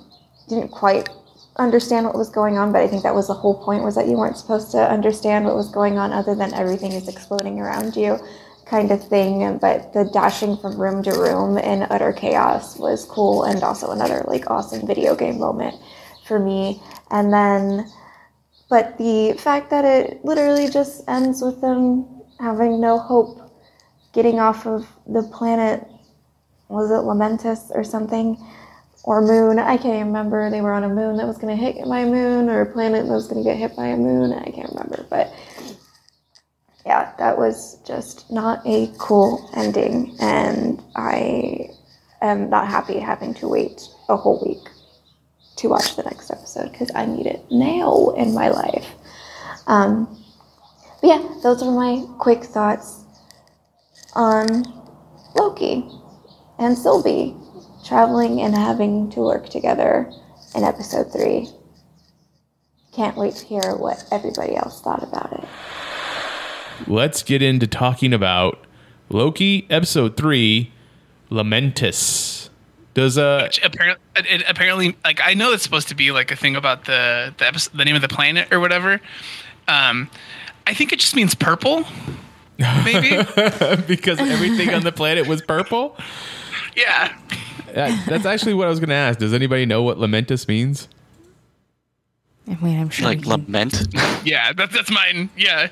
didn't quite understand what was going on, but I think that was the whole point was that you weren't supposed to understand what was going on other than everything is exploding around you kind of thing. But the dashing from room to room in utter chaos was cool and also another like awesome video game moment for me. And then but the fact that it literally just ends with them having no hope getting off of the planet was it lamentis or something or moon. I can't remember. They were on a moon that was going to hit a moon or a planet that was going to get hit by a moon. I can't remember. But yeah, that was just not a cool ending. And I am not happy having to wait a whole week to watch the next episode because I need it now in my life. Um, but yeah, those are my quick thoughts on Loki and Sylvie traveling and having to work together in episode three. Can't wait to hear what everybody else thought about it. Let's get into talking about Loki episode three, Lamentis. Does uh Which apparently, it, apparently, like I know it's supposed to be like a thing about the the episode, the name of the planet or whatever. Um, I think it just means purple. Maybe. because everything on the planet was purple? yeah. That's actually what I was going to ask. Does anybody know what Lamentis means? I mean, I'm sure. Like lament. Yeah. That's that's mine. Yeah.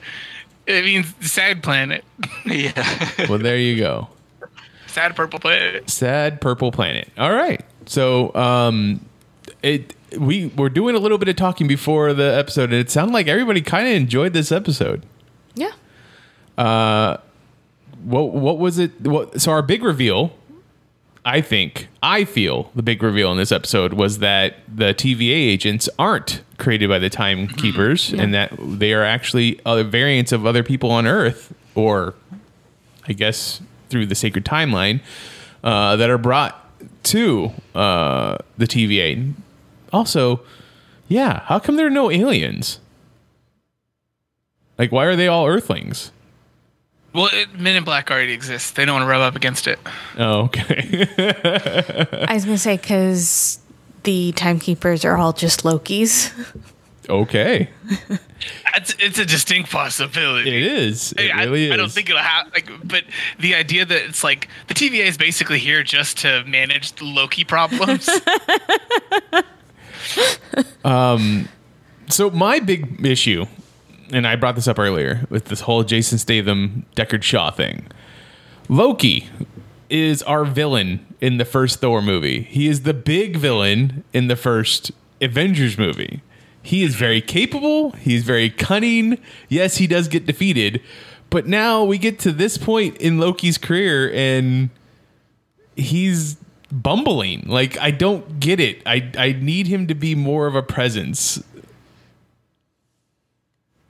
It means sad planet. yeah. Well, there you go. Sad purple planet. Sad purple planet. All right. So, um, it we were doing a little bit of talking before the episode, and it sounded like everybody kind of enjoyed this episode. yeah. Uh, what what was it? What so our big reveal? I think I feel the big reveal in this episode was that the TVA agents aren't created by the timekeepers, and that they are actually other variants of other people on Earth, or I guess through the sacred timeline, uh, that are brought to uh, the TVA. Also, yeah, how come there are no aliens? Like, why are they all Earthlings? Well, it, Men in Black already exists. They don't want to rub up against it. Oh, okay. I was gonna say because the timekeepers are all just Lokis. okay. It's, it's a distinct possibility. It is. It I, really is. I don't think it'll happen. Like, but the idea that it's like the TVA is basically here just to manage the Loki problems. um, So my big issue, and I brought this up earlier with this whole Jason Statham Deckard Shaw thing. Loki is our villain in the first Thor movie. He is the big villain in the first Avengers movie. He is very capable. He's very cunning. Yes, he does get defeated, but now we get to this point in Loki's career, and he's bumbling. Like I don't get it. I I need him to be more of a presence.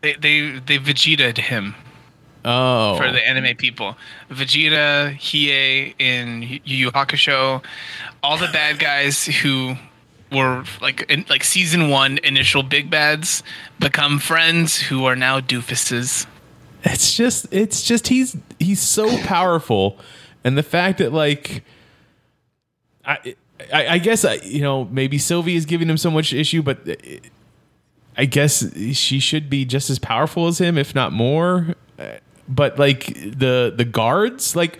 they they they Vegeta him Oh, for the anime people. Vegeta, Hiei in Yu Yu Hakusho, all the bad guys who were like in, like season one initial big bads become friends who are now doofuses. it's just it's just he's he's so powerful, and the fact that like I I, I guess I, you know maybe Sylvie is giving him so much issue, but uh, I guess she should be just as powerful as him, if not more. Uh, but like the the guards, like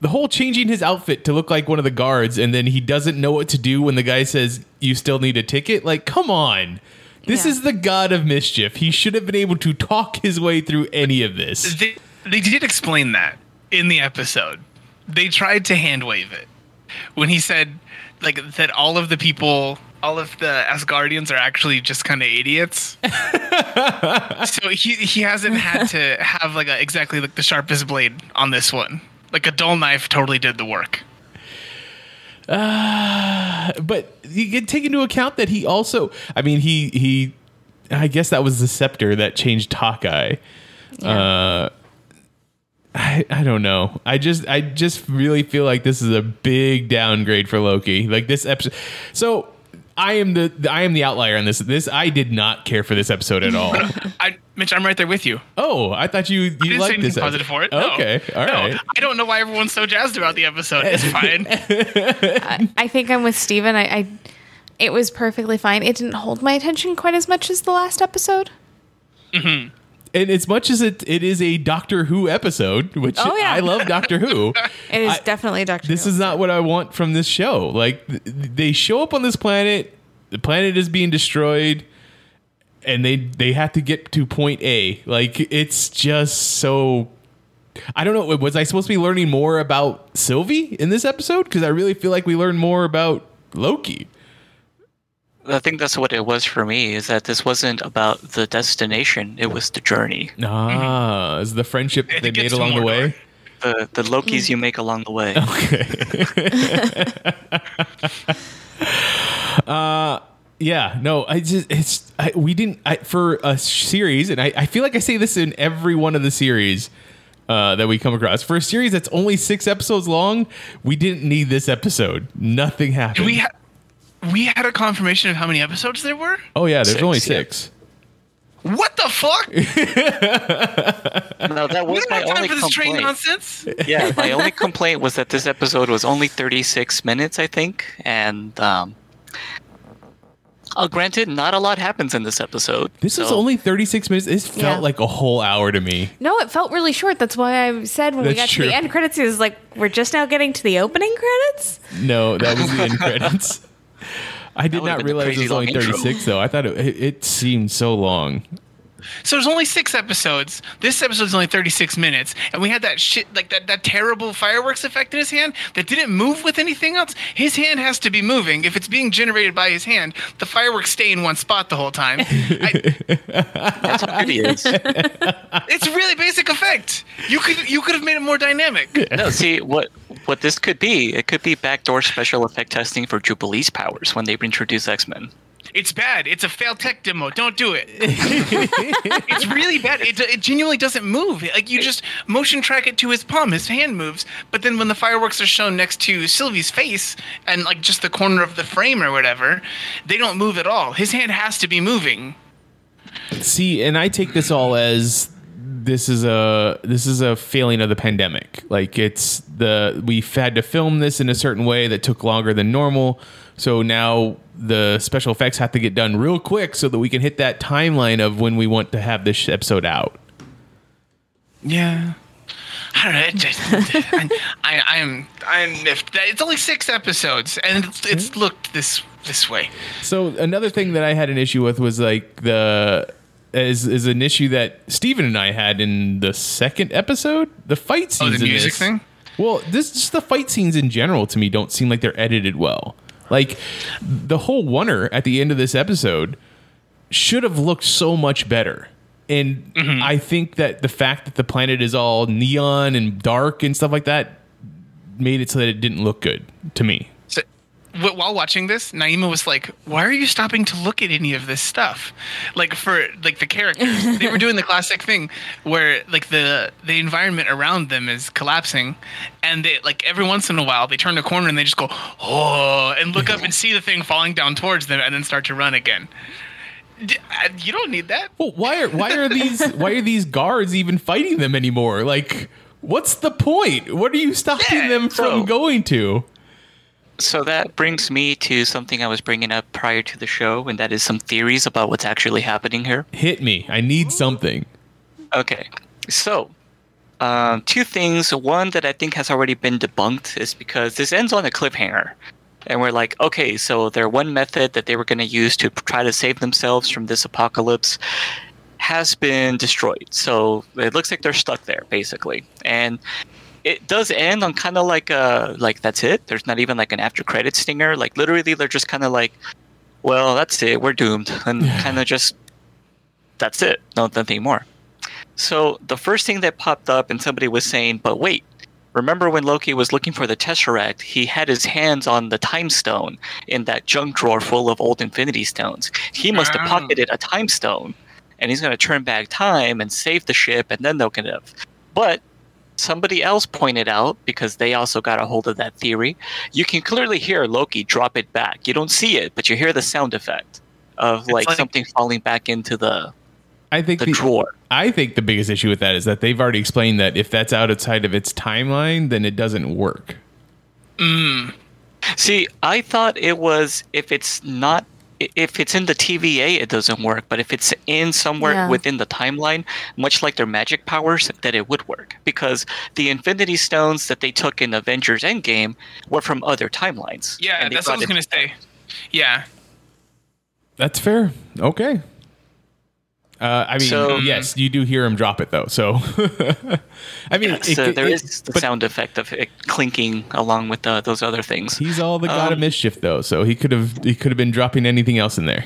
the whole changing his outfit to look like one of the guards, and then he doesn't know what to do when the guy says you still need a ticket. Like, come on. This Yeah. is the god of mischief. He should have been able to talk his way through any of this. They they did explain that in the episode. They tried to hand wave it when he said like that all of the people all of the Asgardians are actually just kind of idiots. so he he hasn't had to have like a, exactly like the sharpest blade on this one. Like a dull knife totally did the work. but you can take into account that he also i mean he he i guess that was the scepter that changed Hawkeye. uh I, I don't know. I just I just really feel like this is a big downgrade for Loki. Like this episode. So I am the I am the outlier on this. This I did not care for this episode at all. I Mitch, I'm right there with you. oh, I thought you I you didn't say anything this. positive for it. No. Okay, all No. right. I don't know why everyone's so jazzed about the episode. It's fine. I think I'm with Steven. I, I it was perfectly fine. It didn't hold my attention quite as much as the last episode. Mm-hmm. And as much as it it is a Doctor Who episode, which Oh, yeah. I love Doctor Who. It is I- definitely Doctor. this Who. is not what I want from this show. Like th- they show up on this planet, the planet is being destroyed, and they they have to get to point A. Like it's just so. I don't know. Was I supposed to be learning more about Sylvie in this episode? Because I really feel like we learned more about Loki. I think that's what it was for me. Is that this wasn't about the destination; it was the journey. Ah, is the friendship that It they made along the way? The the Lokis you make along the way. Yeah, no, I just it's I, we didn't I, for a series, and I, I feel like I say this in every one of the series uh, that we come across. For a series that's only six episodes long, we didn't need this episode. Nothing happened. We ha- we had a confirmation of how many episodes there were. oh yeah, there's Six, only yeah. six. What the fuck? No, that was my time only for this train complaint. nonsense. yeah, my only complaint was that this episode was only 36 minutes, I think, and um, uh, granted, not a lot happens in this episode. This is only 36 minutes. This felt Yeah. like a whole hour to me. No, it felt really short. That's why I said when we got true. to the end credits, it was like we're just now getting to the opening credits. No, that was the end credits. I did not realize it was only long intro. 36 though. I thought it, it, it seemed so long. So there's only six episodes. This episode's only 36 minutes, and we had that shit, like that, that terrible fireworks effect in his hand that didn't move with anything else. His hand has to be moving. If it's being generated by his hand, the fireworks stay in one spot the whole time. I, That's how good he is. it's a really basic effect. You could you could have made it more dynamic. No, see what what this could be. It could be backdoor special effect testing for Jubilee's powers when they introduce X Men. It's bad. It's a failed tech demo. Don't do it. it's really bad. It, it genuinely doesn't move. Like you just motion track it to his palm. His hand moves, but then when the fireworks are shown next to Sylvie's face and like just the corner of the frame or whatever, they don't move at all. His hand has to be moving. See, and I take this all as this is a this is a failing of the pandemic. Like it's the we've had to film this in a certain way that took longer than normal. So now the special effects have to get done real quick so that we can hit that timeline of when we want to have this episode out. Yeah. I don't know. It just, I, I, I'm, I'm miffed. It's only six episodes, and it's, it's hmm? looked this this way. So another thing that I had an issue with was like the is is an issue that Steven and I had in the second episode. The fight scenes, Oh, the music this- thing. Well, this just the fight scenes in general to me don't seem like they're edited well. Like the whole oneer at the end of this episode should have looked so much better. And Mm-hmm. I think that the fact that the planet is all neon and dark and stuff like that made it so that it didn't look good to me. So, while watching this, Naima was like, "Why are you stopping to look at any of this stuff?" Like for like the characters, they were doing the classic thing where like the the environment around them is collapsing, and they like every once in a while they turn a corner and they just go oh and look up and see the thing falling down towards them and then start to run again. D- You don't need that. Well, why are why are these why are these guards even fighting them anymore? Like, what's the point? What are you stopping Yeah, them from so- going to? So that brings me to something I was bringing up prior to the show, and that is some theories about what's actually happening here. Hit me! I need something. Okay, so um, two things. One that I think has already been debunked is because this ends on a cliffhanger. And we're like, okay, so their one method that they were going to use to try to save themselves from this apocalypse has been destroyed. So it looks like they're stuck there, basically. And it does end on kind of like a like that's it. There's not even like an after credit stinger. Like literally, they're just kind of like, well, that's it. We're doomed, and kind of just that's it. No, nothing more. So the first thing that popped up, and somebody was saying, but wait, remember when Loki was looking for the Tesseract? He had his hands on the Time Stone in that junk drawer full of old Infinity Stones. He must have Ah. pocketed a Time Stone, and he's going to turn back time and save the ship, and then they'll get it. But somebody else pointed out, because they also got a hold of that theory, you can clearly hear Loki drop it back. You don't see it, but you hear the sound effect of like, like- something falling back into the, I think the the, drawer. I think the biggest issue with that is that they've already explained that if that's outside of its timeline, then it doesn't work. Mm. See, I thought it was if it's not i- if it's in the TVA it doesn't work, but if it's in somewhere Yeah. within the timeline, much like their magic powers, that it would work because the Infinity Stones that they took in Avengers Endgame were from other timelines. Yeah, that's what I was gonna say. Yeah, That's fair. Okay. Uh, I mean, So- yes, you do hear him drop it though. So, I mean, it- so it- there it- is the sound effect of it clinking along with uh, those other things. He's all the god of Um, mischief though, so he could have he could have been dropping anything else in there.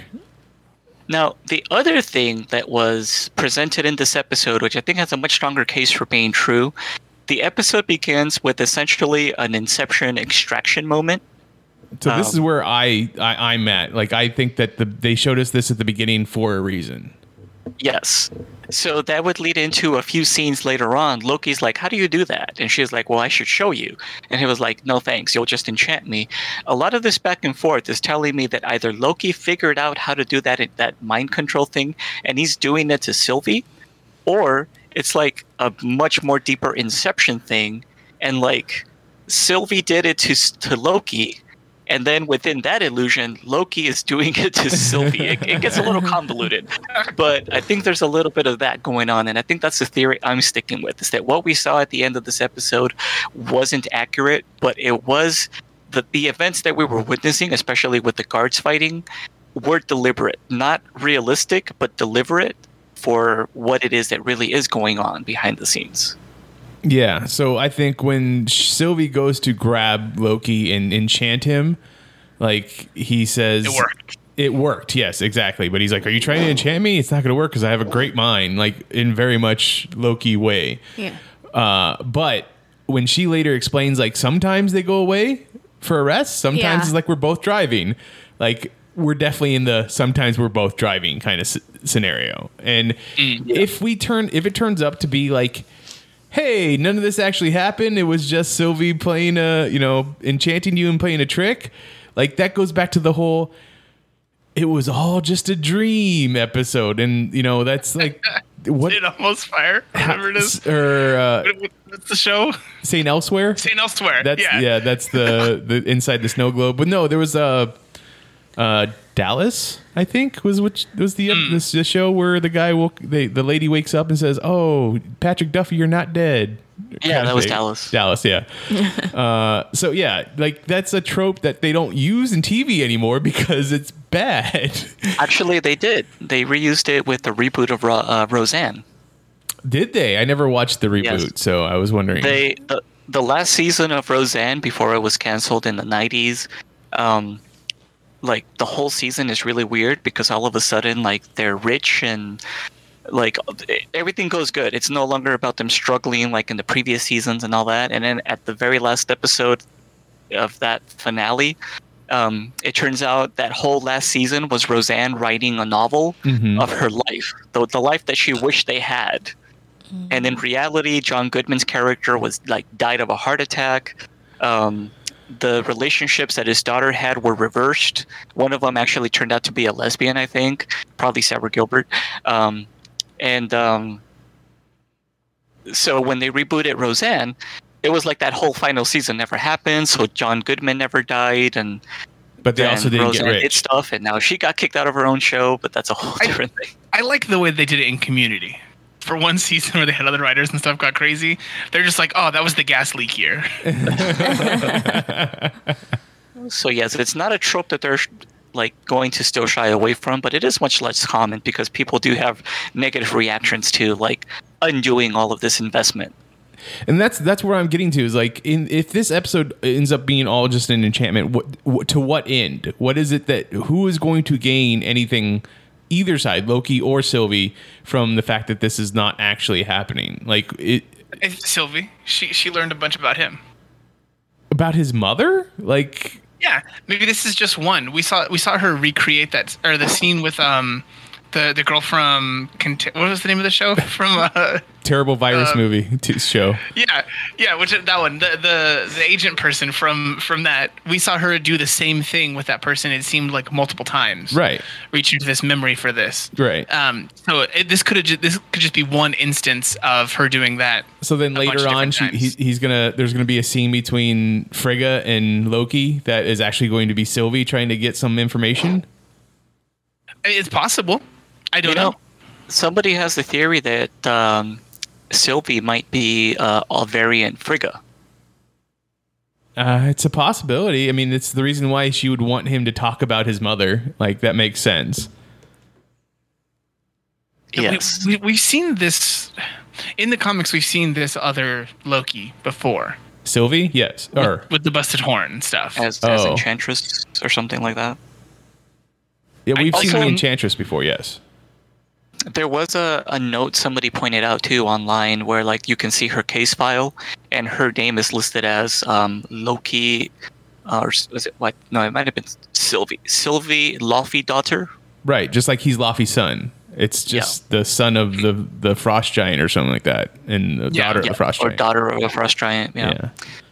Now, the other thing that was presented in this episode, which I think has a much stronger case for being true, the episode begins with essentially an Inception extraction moment. So this Um, is where I, I I'm at. Like I think that the they showed us this at the beginning for a reason. Yes. So that would lead into a few scenes later on. Loki's like, How do you do that? And she's like, Well, I should show you. And he was like, No thanks, you'll just enchant me. A lot of this back and forth is telling me that either Loki figured out how to do that that mind control thing and he's doing it to Sylvie, or it's like a much more deeper inception thing, and like Sylvie did it to to Loki, and then within that illusion, Loki is doing it to Sylvie. It, it gets a little convoluted, but I think there's a little bit of that going on, and I think that's the theory I'm sticking with: is that what we saw at the end of this episode wasn't accurate, but it was the the events that we were witnessing, especially with the guards fighting, were deliberate, not realistic, but deliberate for what it is that really is going on behind the scenes. Yeah. So I think when Sylvie goes to grab Loki and enchant him, like he says, It worked. It worked. Yes, exactly. But he's like, "Are you trying to enchant me? It's not going to work because I have a great mind." Like in very much Loki way. Yeah. Uh, but when she later explains, like sometimes they go away for a rest, sometimes Yeah. it's like we're both driving. Like we're definitely in the sometimes we're both driving kind of s- scenario. And if we turn, if it turns up to be like, hey, none of this actually happened, it was just Sylvie playing a, you know, enchanting you and playing a trick. Like that goes back to the whole. It was all just a dream episode, and you know that's like what It almost fire. Whatever it is. or uh, What- what- What's the show? Saint Elsewhere. St. Elsewhere. That's yeah. yeah. that's the the inside the snow globe. But no, there was a uh, Dallas. I think was which was the Hmm. this the show where the guy woke they, the lady wakes up and says, "Oh, Patrick Duffy, you're not dead." Yeah, that was thing. Dallas. Dallas, yeah. uh, so yeah, like that's a trope that they don't use in TV anymore because it's bad. Actually, they did. They reused it with the reboot of uh, Roseanne. Did they? I never watched the reboot, Yes. so I was wondering. They the, the last season of Roseanne before it was canceled in the '90s. Um, like the whole season is really weird because all of a sudden, like they're rich and like everything goes good. It's no longer about them struggling like in the previous seasons and all that. And then at the very last episode of that finale, um, it turns out that whole last season was Roseanne writing a novel Mhm. of her life, the, the life that she wished they had. And in reality, John Goodman's character was like died of a heart attack. Um, the relationships that his daughter had were reversed. One of them actually turned out to be a lesbian, I think, probably Sara Gilbert. Um, and um, so when they rebooted Roseanne, it was like that whole final season never happened. So John Goodman never died, and but they also didn't Roseanne get did stuff, and now she got kicked out of her own show. But that's a whole I- different thing. I like the way they did it in Community. For one season where they had other writers and stuff got crazy, they're just like, oh, that was the gas leak year. So yes, it's not a trope that they're like going to still shy away from, but it is much less common because people do have negative reactions to like undoing all of this investment. and that's that's where I'm getting to is like in if this episode ends up being all just an enchantment, what, what to what end? What is it that who is going to gain anything? Either side, Loki or Sylvie, from the fact that this is not actually happening. Like it Sylvie, she she learned a bunch about him. about his mother. Like Yeah, maybe this is just one. We saw we saw her recreate that or the scene with um the the girl from what was the name of the show from uh terrible virus Um, movie t- show. yeah yeah which that one the the the agent person from from that we saw her do the same thing with that person it seemed like multiple times Right. reaching into this memory for this Right. um so it, this could have this could just be one instance of her doing that So then later on, she, he's, he's gonna. There's gonna be a scene between Frigga and Loki that is actually going to be Sylvie trying to get some information. It's possible i don't You know, know somebody has the theory that um, Sylvie might be uh, a variant Frigga. Uh, it's a possibility. I mean, it's the reason why she would want him to talk about his mother. Like that makes sense. Yes. We, we, we've seen this in the comics. We've seen this other Loki before Sylvie, yes, or with the busted horn stuff. as, as Oh. Enchantress or something like that. yeah, we've seen also- the Enchantress before. Yes, There was a, a note somebody pointed out too online where like you can see her case file and her name is listed as um, Loki, uh, or was it what? No, it might have been Sylvie. Sylvie Laufey daughter. right. Just like he's Laufey's son. It's just the son of the the frost giant or something like that, and the Yeah, daughter of Yeah, the frost or daughter of a frost giant. Yeah.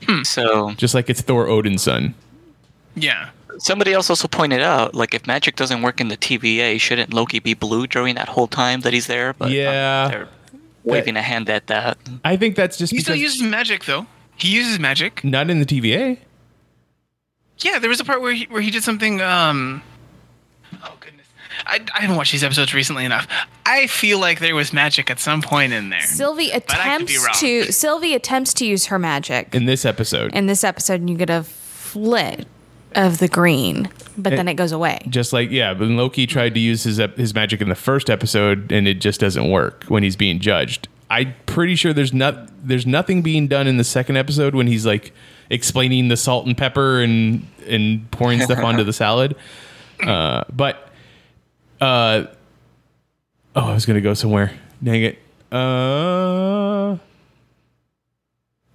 yeah, So just like it's Thor Odin's son. Yeah. somebody else also pointed out like if magic doesn't work in the TVA, shouldn't Loki be blue during that whole time that he's there? But um, Yeah. they're waving a hand at that. I think that's just He still uses magic though. He uses magic. not in the TVA. Yeah, there was a part where he where he did something. Um, oh goodness, I, I haven't watched these episodes recently enough. I feel like there was magic at some point in there. Sylvie But I could be attempts to Sylvie attempts to use her magic in this episode. in this episode, and you get a flit of the green, but then it goes away. just like yeah, but Loki tried to use his his magic in the first episode, and it just doesn't work when he's being judged. I'm pretty sure there's not there's nothing being done in the second episode when he's like explaining the salt and pepper and and pouring stuff onto the salad. Uh, but uh, oh, I was gonna go somewhere. Dang it. Uh,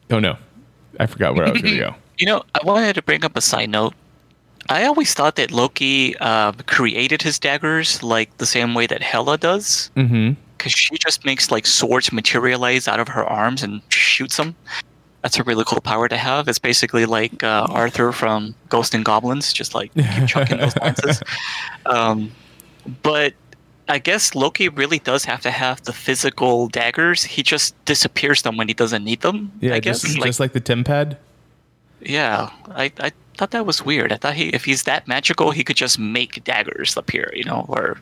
oh no, I forgot where I was gonna go. You know, I wanted to bring up a side note. I always thought that Loki uh, created his daggers like the same way that Hela does, Mm-hmm. because she just makes like swords materialize out of her arms and shoots them. That's a really cool power to have. It's basically like uh, Arthur from Ghost and Goblins, just like keep chucking those lances. Um, but I guess Loki really does have to have the physical daggers. He just disappears them when he doesn't need them. Yeah, I guess. just, like, just like the Tempad. Yeah, I, I thought that was weird. I thought he, if he's that magical, he could just make daggers appear, you know, or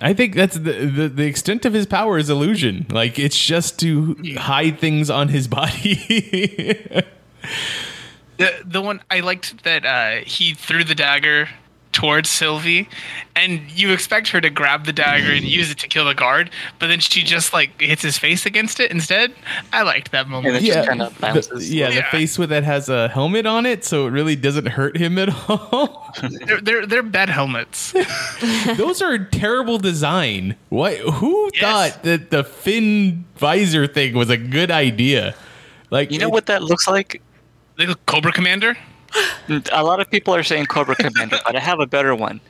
I think that's the, the the extent of his power is illusion. Like it's just to hide things on his body. The the one I liked that uh, he threw the dagger towards Sylvie, and you expect her to grab the dagger and use it to kill the guard, but then she just like hits his face against it instead. I liked that and moment. it just kind of the, bounces. yeah, the face with that has a helmet on it, so it really doesn't hurt him at all. They're, they're they're bad helmets. Those are terrible design. What? Who Yes. thought that the fin visor thing was a good idea? Like You know it- what that looks like? the Cobra Commander. A lot of people are saying Cobra Commander, but I have a better one.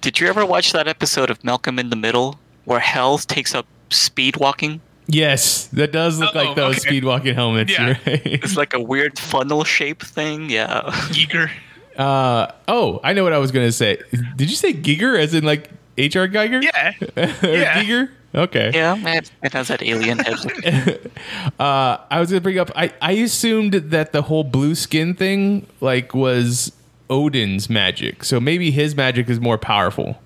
Did you ever watch that episode of Malcolm in the Middle where Hal takes up speed walking? Yes, that does look Oh, like those okay. speed walking helmets. Yeah. right. It's like a weird funnel shape thing. Yeah. Giger. Uh oh, I know what I was gonna say. Did you say Giger as in like H.R. Giger? Yeah. Or Yeah. Giger? Okay. Yeah, it, it has that alien head. Uh, I was gonna bring up. I I assumed that the whole blue skin thing like was Odin's magic, so maybe his magic is more powerful.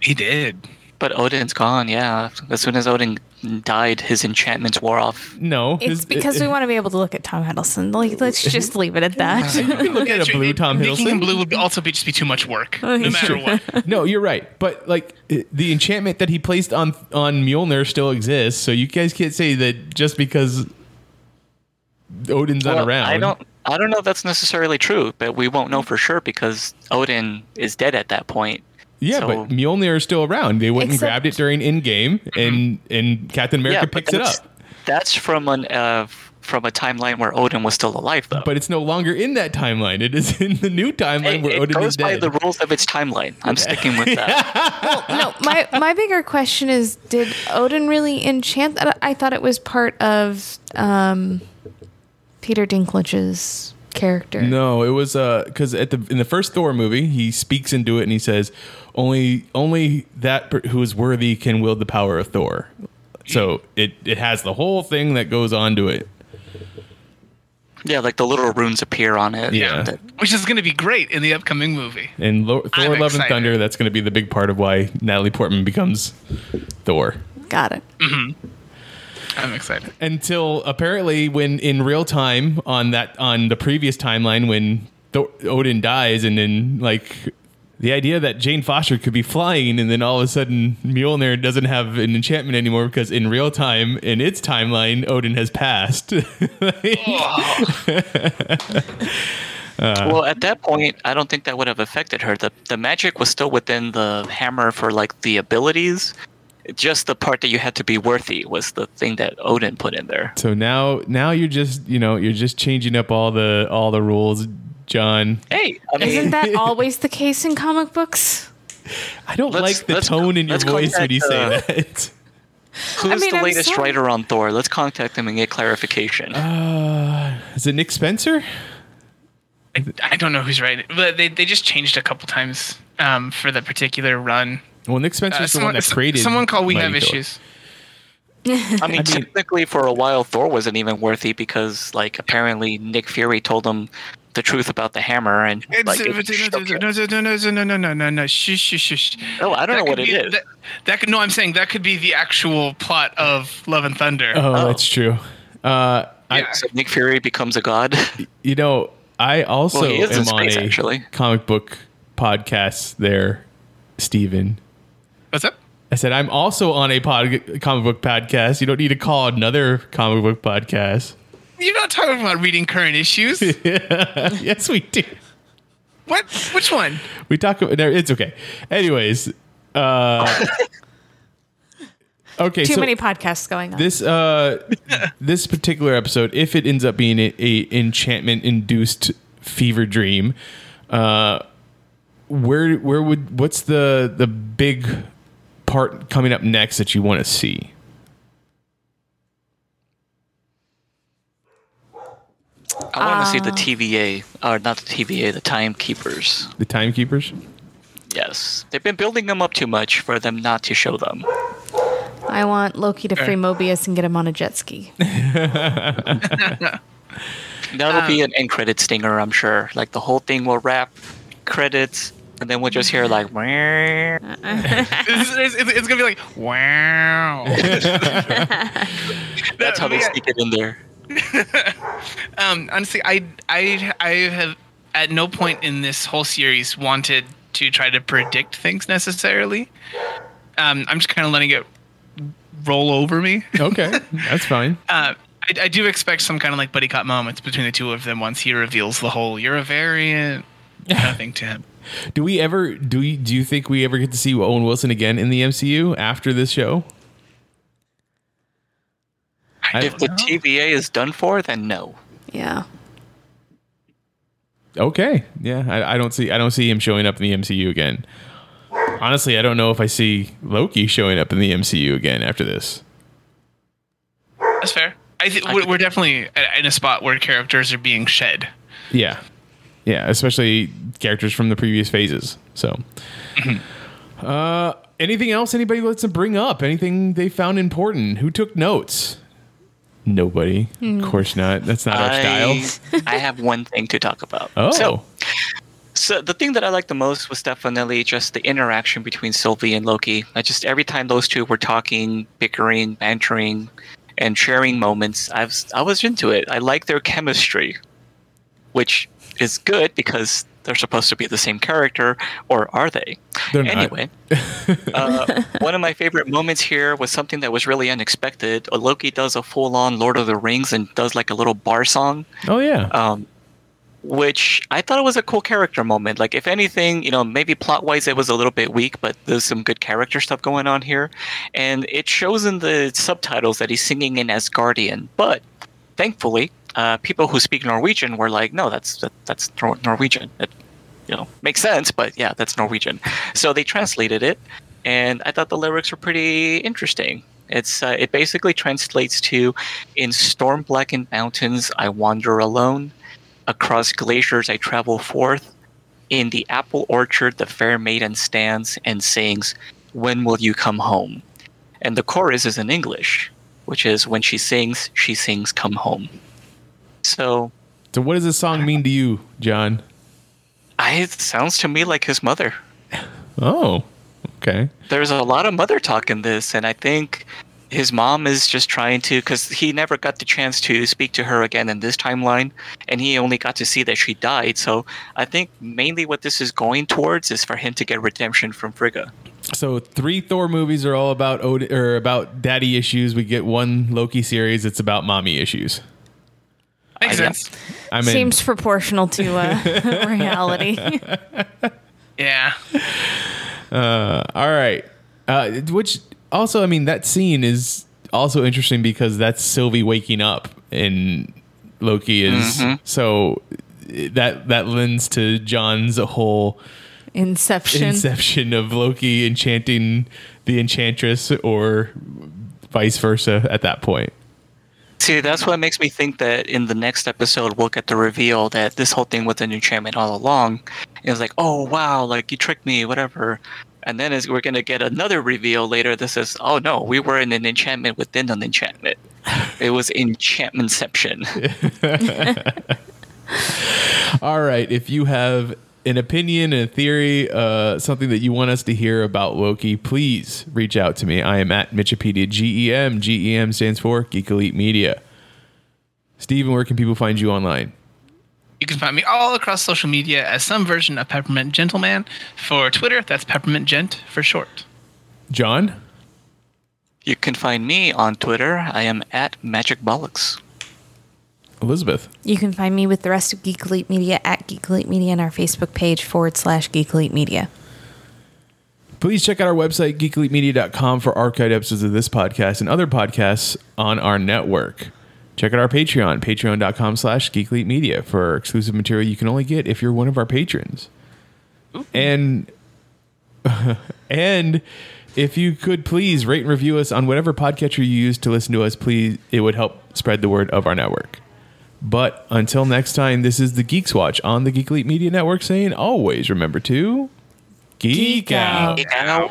He did. But Odin's gone, yeah. As soon as Odin died, his enchantments wore off. No, It's his- because we want to be able to look at Tom Hiddleston. Like, let's just leave it at that. look at a blue Tom Making him Hiddleston. blue would also be just be too much work, oh, no matter what. No, you're right. But like it- the enchantment that he placed on on Mjolnir still exists, so you guys can't say that just because Odin's not Well, around. I don't. I don't know if that's necessarily true, but we won't know for sure because Odin is dead at that point. Yeah, So- but Mjolnir is still around. They went and grabbed it during Endgame, and and Captain America but picks it up. That's from an uh, from a timeline where Odin was still alive, though. But it's no longer in that timeline. It is in the new timeline it, where it Odin goes is by dead. the rules of its timeline. I'm sticking with that. no, my my bigger question is: Did Odin really enchant that? I thought it was part of um, Peter Dinklage's character. no, it was uh because at the in the first Thor movie, he speaks into it and he says, "Only only that per- who is worthy can wield the power of Thor." So it it has the whole thing that goes on to it. yeah, like the little runes appear on it. Yeah. That- Which is going to be great in the upcoming movie. And Lo- Thor: I'm Love and excited. Thunder. That's going to be the big part of why Natalie Portman becomes Thor. Got it. Mm-hmm. I'm excited. until apparently when in real time on that on the previous timeline when Thor- Odin dies and then like the idea that Jane Foster could be flying and then all of a sudden Mjolnir doesn't have an enchantment anymore because in real time, in its timeline, Odin has passed. well, at that point, I don't think that would have affected her. The the magic was still within the hammer for like the abilities. Just the part that you had to be worthy was the thing that Odin put in there. so now, now you're just, you know, you're just changing up all the all the rules, John. Hey, I mean, Isn't that always the case in comic books? I don't Let's- like the let's- tone in your let's voice when contact, you say uh, that. who's I mean, the I'm latest sorry. writer on Thor? Let's contact him and get clarification. Uh, is it Nick Spencer? I, I don't know who's right, but they, they just changed a couple times um, for the particular run. Well, Nick Spencer's Uh, the one that created. someone called We Mighty Have Thor. Issues. I mean, technically, for a while, Thor wasn't even worthy because, like, apparently Nick Fury told him the truth about the hammer, and like, it shook him. no, no, no, no, no, no, no, no, no, shush, shush, shush. Oh, I don't That know what could be- is. That, that could no, I'm saying that could be the actual plot of Love and Thunder. Oh, Oh. that's true. Uh, Yeah. So Nick Fury becomes a god. you know, I also Well, he is in am on a actually. comic book podcast there, Steven. What's up? I said I'm also on a pod, comic book podcast. You don't need to call another comic book podcast. You're not talking about reading current issues. yes, we do. what? Which one? We talk about no, it's okay. Anyways, uh, okay. Too so many podcasts going on. this uh, this particular episode, if it ends up being a, a enchantment induced fever dream, uh, where where would what's the the big part coming up next that you want to see? I want to see the Ah. TVA, or not the TVA, the Timekeepers. The timekeepers. Yes, they've been building them up too much for them not to show them. I want Loki to free Mobius and get him on a jet ski. That'll be an end credit stinger, I'm sure. Like the whole thing will wrap credits, and then we'll just hear like, "Meow." It's, it's, it's- it's gonna be like wow. that's how they Yeah. sneak it in there. Um, honestly, I I I have at no point in this whole series wanted to try to predict things necessarily. Um, I'm just kind of letting it roll over me. Okay, that's fine. Uh, I, I do expect some kind of like buddy cop moments between the two of them once he reveals the whole "you're a variant" kind of thing to him. Do we ever do we do you think we ever get to see Owen Wilson again in the MCU after this show? I If the TVA is done for, then no. Yeah. Okay. Yeah, I, I don't see I don't see him showing up in the MCU again. Honestly, I don't know if I see Loki showing up in the MCU again after this. That's fair. I think we're, we're definitely in a spot where characters are being shed. Yeah. Yeah, especially characters from the previous phases. So uh anything else anybody wants to bring up? Anything they found important? Who took notes? Nobody. Hmm. Of course not. That's not our style. I, I have one thing to talk about. Oh. So, so the thing that I liked the most was definitely just the interaction between Sylvie and Loki. I just every time those two were talking, bickering, bantering, and sharing moments, I was I was into it. I like their chemistry, which is good because they're supposed to be the same character, or are they? They're. Anyway, uh, one of my favorite moments here was something that was really unexpected. Uh, Loki does a full-on Lord of the Rings and does like a little bar song Oh yeah. um, which I thought it was a cool character moment. Like, if anything, you know, maybe plot wise it was a little bit weak, but there's some good character stuff going on here. And it shows in the subtitles that he's singing in Asgardian. But thankfully, uh, people who speak Norwegian were like, no, that's that, that's Norwegian. It, you know, makes sense, but yeah, that's Norwegian. So they translated it, and I thought the lyrics were pretty interesting. It's uh, it basically translates to, "In storm blackened mountains I wander alone, across glaciers I travel forth. In the apple orchard the fair maiden stands and sings, When will you come home?" And the chorus is in English, which is when she sings, she sings, "Come home." So So what does this song mean to you, John? I, it sounds to me like his mother. Oh. Okay. there's a lot of mother talk in this, and I think his mom is just trying to because he never got the chance to speak to her again in this timeline and he only got to see that she died so i think mainly what this is going towards is for him to get redemption from frigga So three Thor movies are all about Od- or about daddy issues. We get one Loki series. It's about mommy issues. Makes I- sense. I mean, Seems proportional to uh, reality. Yeah. all right. Uh, which also, I mean, that scene is also interesting because that's Sylvie waking up and Loki is so that that lends to John's whole Inception. inception of Loki enchanting the enchantress or vice versa at that point. See that's what makes me think that in the next episode we'll get the reveal that this whole thing was an enchantment all along and it's like oh wow like you tricked me whatever. And then is we're gonna get another reveal later that says oh no we were in an enchantment within an enchantment. It was enchantmentception. All right. If you have an opinion, a theory, uh, something that you want us to hear about Loki, please reach out to me. I am at Mitchipedia. GEM. GEM stands for Geek Elite Media. Steven, where can people find you online? You can find me all across social media as some version of Peppermint Gentleman. For Twitter, that's Peppermint Gent for short. John? you can find me on twitter i am at magic bollocks Elizabeth? You can find me with the rest of Geek Elite Media at Geek Elite Media and our Facebook page forward slash Geek Elite Media. Please check out our website, geekelitemedia.com, for archived episodes of this podcast and other podcasts on our network. Check out our Patreon, patreon.com slash geekelitemedia, for exclusive material you can only get if you're one of our patrons. And and if you could please rate and review us on whatever podcatcher you use to listen to us, please, it would help spread the word of our network. But until next time, this is the Geeks Watch on the Geek Elite Media Network saying always remember to geek, geek out. out.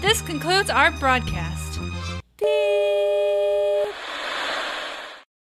This concludes our broadcast. Beep.